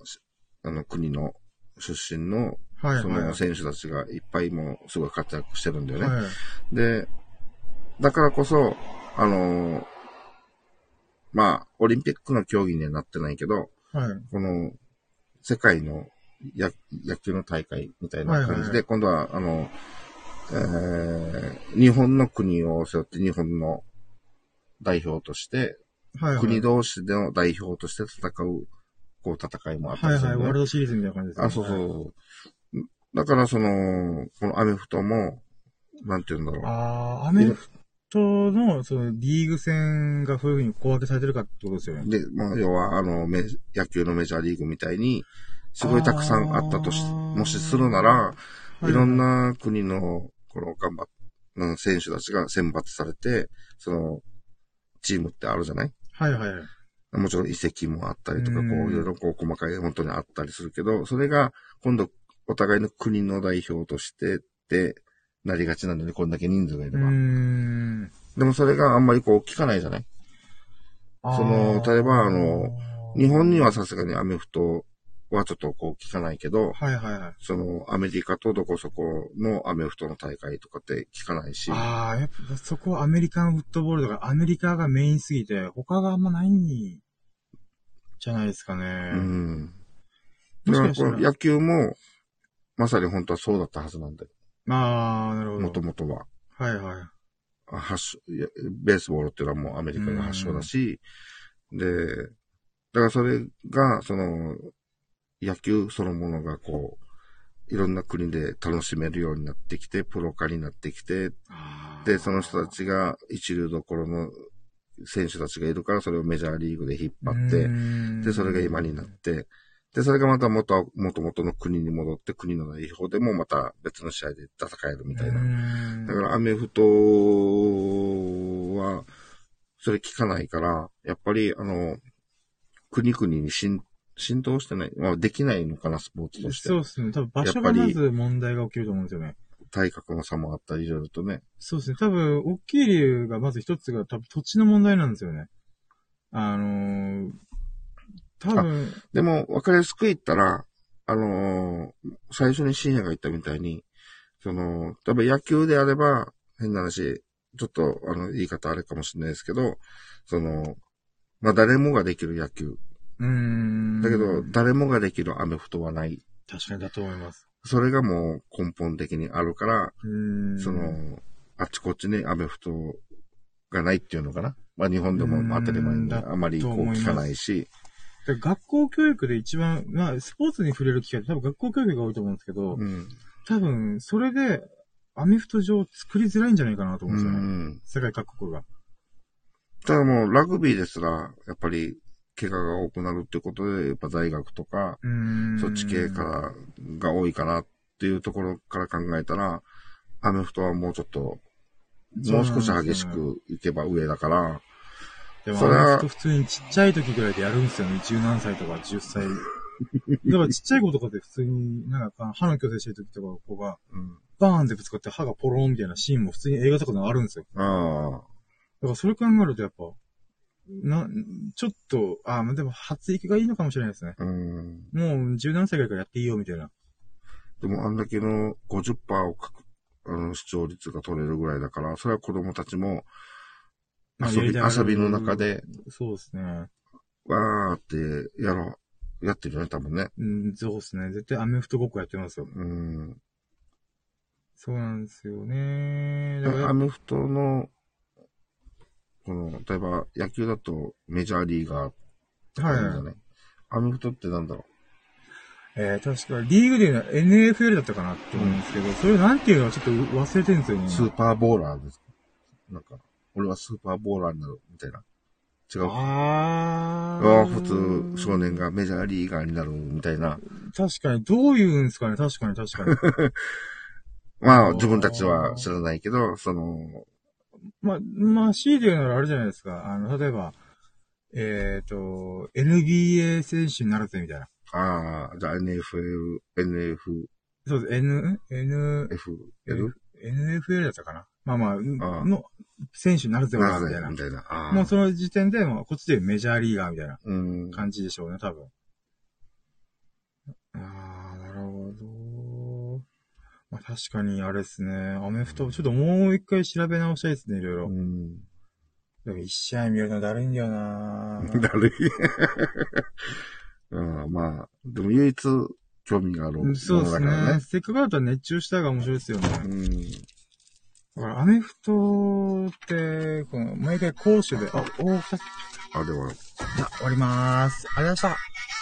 あの国の出身の、そはいはい。の選手たちがいっぱいもうすごい活躍してるんだよね。はい。で、だからこそ、あのーまあ、オリンピックの競技にはなってないけど、はい。この、世界の野野球の大会みたいな感じで、はいはいはい今度は、あの、えー日本の国を背負って日本の代表として、はいはい。国同士での代表として戦う、こう戦いもあったはいはい。りするんだよねワールドシリーズみたいな感じですね。あ、そうそうそう。だからその、このアメフトも、なんて言うんだろう。ああ、アメフトの、その、リーグ戦がそういうふうに小分けされてるかってことですよね。で、まあ、要は、あの、メ野球のメジャーリーグみたいに、すごいたくさんあったとし、もしするなら、いいろんな国の、この、頑張っ、うん選手たちが選抜されて、その、チームってあるじゃない？はいはい。はい。もちろん遺跡もあったりとか、こういろいろこう、細かい、本当にあったりするけど、それが、今度、お互いの国の代表としてって、なりがちなので、こんだけ人数がいれば。でもそれがあんまりこう、聞かないじゃない？その例えばあの、日本にはさすがにアメフトはちょっとこう聞かないけど、はいはいはい。そのアメリカとどこそこのアメフトの大会とかって聞かないし、ああ、やっぱそこはアメリカンフットボールだからアメリカがメインすぎて、他があんまないんじゃないですかね。うん。だからこの野球も、まさに本当はそうだったはずなんだよ。ああ、なるほど。もともとは。はいはい。あ発祥ベースボールっていうのはもうアメリカが発祥だし、で、だからそれが、その、野球そのものがこう、いろんな国で楽しめるようになってきて、プロ化になってきて、で、その人たちが一流どころの選手たちがいるから、それをメジャーリーグで引っ張って、で、それが今になって、で、それがまた元、元々の国に戻って、国の代表でもまた別の試合で戦えるみたいな。なだからアメフトは、それ聞かないから、やっぱり、あの、国々に浸浸透してない。まあ、できないのかな、スポーツとして。そうですね。多分場所がまず問題が起きると思うんですよね。体格の差もあったり、いろいろとね。そうですね。多分、大きい理由がまず一つが多分土地の問題なんですよね。あのー、多分。でも、わかりやすく言ったら、あのー、最初に深夜が言ったみたいに、その、多分野球であれば、変な話、ちょっと、あの、言い方あれかもしれないですけど、その、まあ、誰もができる野球。うーん。だけど、誰もができるアメフトはない。確かにだと思います。それがもう根本的にあるから。その、あっちこっちにアメフトがないっていうのかな。まあ日本でも当たり前にあまりこう聞かないし、で学校教育で一番、まあ、スポーツに触れる機会って多分学校教育が多いと思うんですけど、うん。多分、それで、アメフト上作りづらいんじゃないかなと思うんうですよね。ん。世界各国が。ただもうラグビーですら、やっぱり、怪我が多くなるってことで、やっぱ大学とか。そっち系から、が多いかなっていうところから考えたら、アメフトはもうちょっと、もう少し激しくいけば上だから、でも、それは普通にちっちゃい時ぐらいでやるんですよね。十何歳とか10歳。だからちっちゃい子とかで普通に、なんか歯の矯正してる時とか子が、うん。バーンってぶつかって歯がポロンみたいなシーンも普通に映画とかであるんですよ。ああ。だからそれ考えるとやっぱ、な、ちょっと、ああ、でも発育がいいのかもしれないですね。うん。もう十何歳ぐらいからやっていいよみたいな。でもあんだけの50%をかく、あの、視聴率が取れるぐらいだから、それは子供たちも、まあ遊び、遊びの中で、そうですね。わーってやろう、やってるよね、多分ね。うん、そうですね。絶対アメフトごっこやってますよ。うん。そうなんですよね。アメフトの、この、例えば野球だとメジャーリーガーとかいるじゃない、アメフトってなんだろえー、確か、リーグで言うのは NFL だったかなって思うんですけど、それなんていうのはちょっと忘れてるんですよね。うスーパーボーラーですか？なんか、俺はスーパーボーラーになる、みたいな。違う。ああ。普通、少年がメジャーリーガーになる、みたいな。確かに、どういうんですかね確かに、確かに。まあ、自分たちは知らないけど、その、まあ、まあ、C で言うならあれじゃないですか。あの、例えば、えっ、と、NBA 選手になるぜ、みたいな。ああ、じゃあ NFL、NF、そうです。N、N、F、L? NFL だったかな。まあまあ、あの、選手になるぜ、みたいなみ。たいな。もうその時点で、もうこっちでメジャーリーガーみたいなうん。感じでしょうね、多分。ああ。まあ確かにあれですね。アメフト、ちょっともう一回調べ直したいですね、いろいろ。うん。でも一試合見るのだるいんだよな だるい。うん、まあ、でも唯一興味があるものそうですだからね。ね。せっかくだったら熱中した方が面白いですよね。うん。だからアメフトって、この毎回攻守で、あ、おー、二つ。あ、でも、じゃあ終わりまーす。ありがとうございました。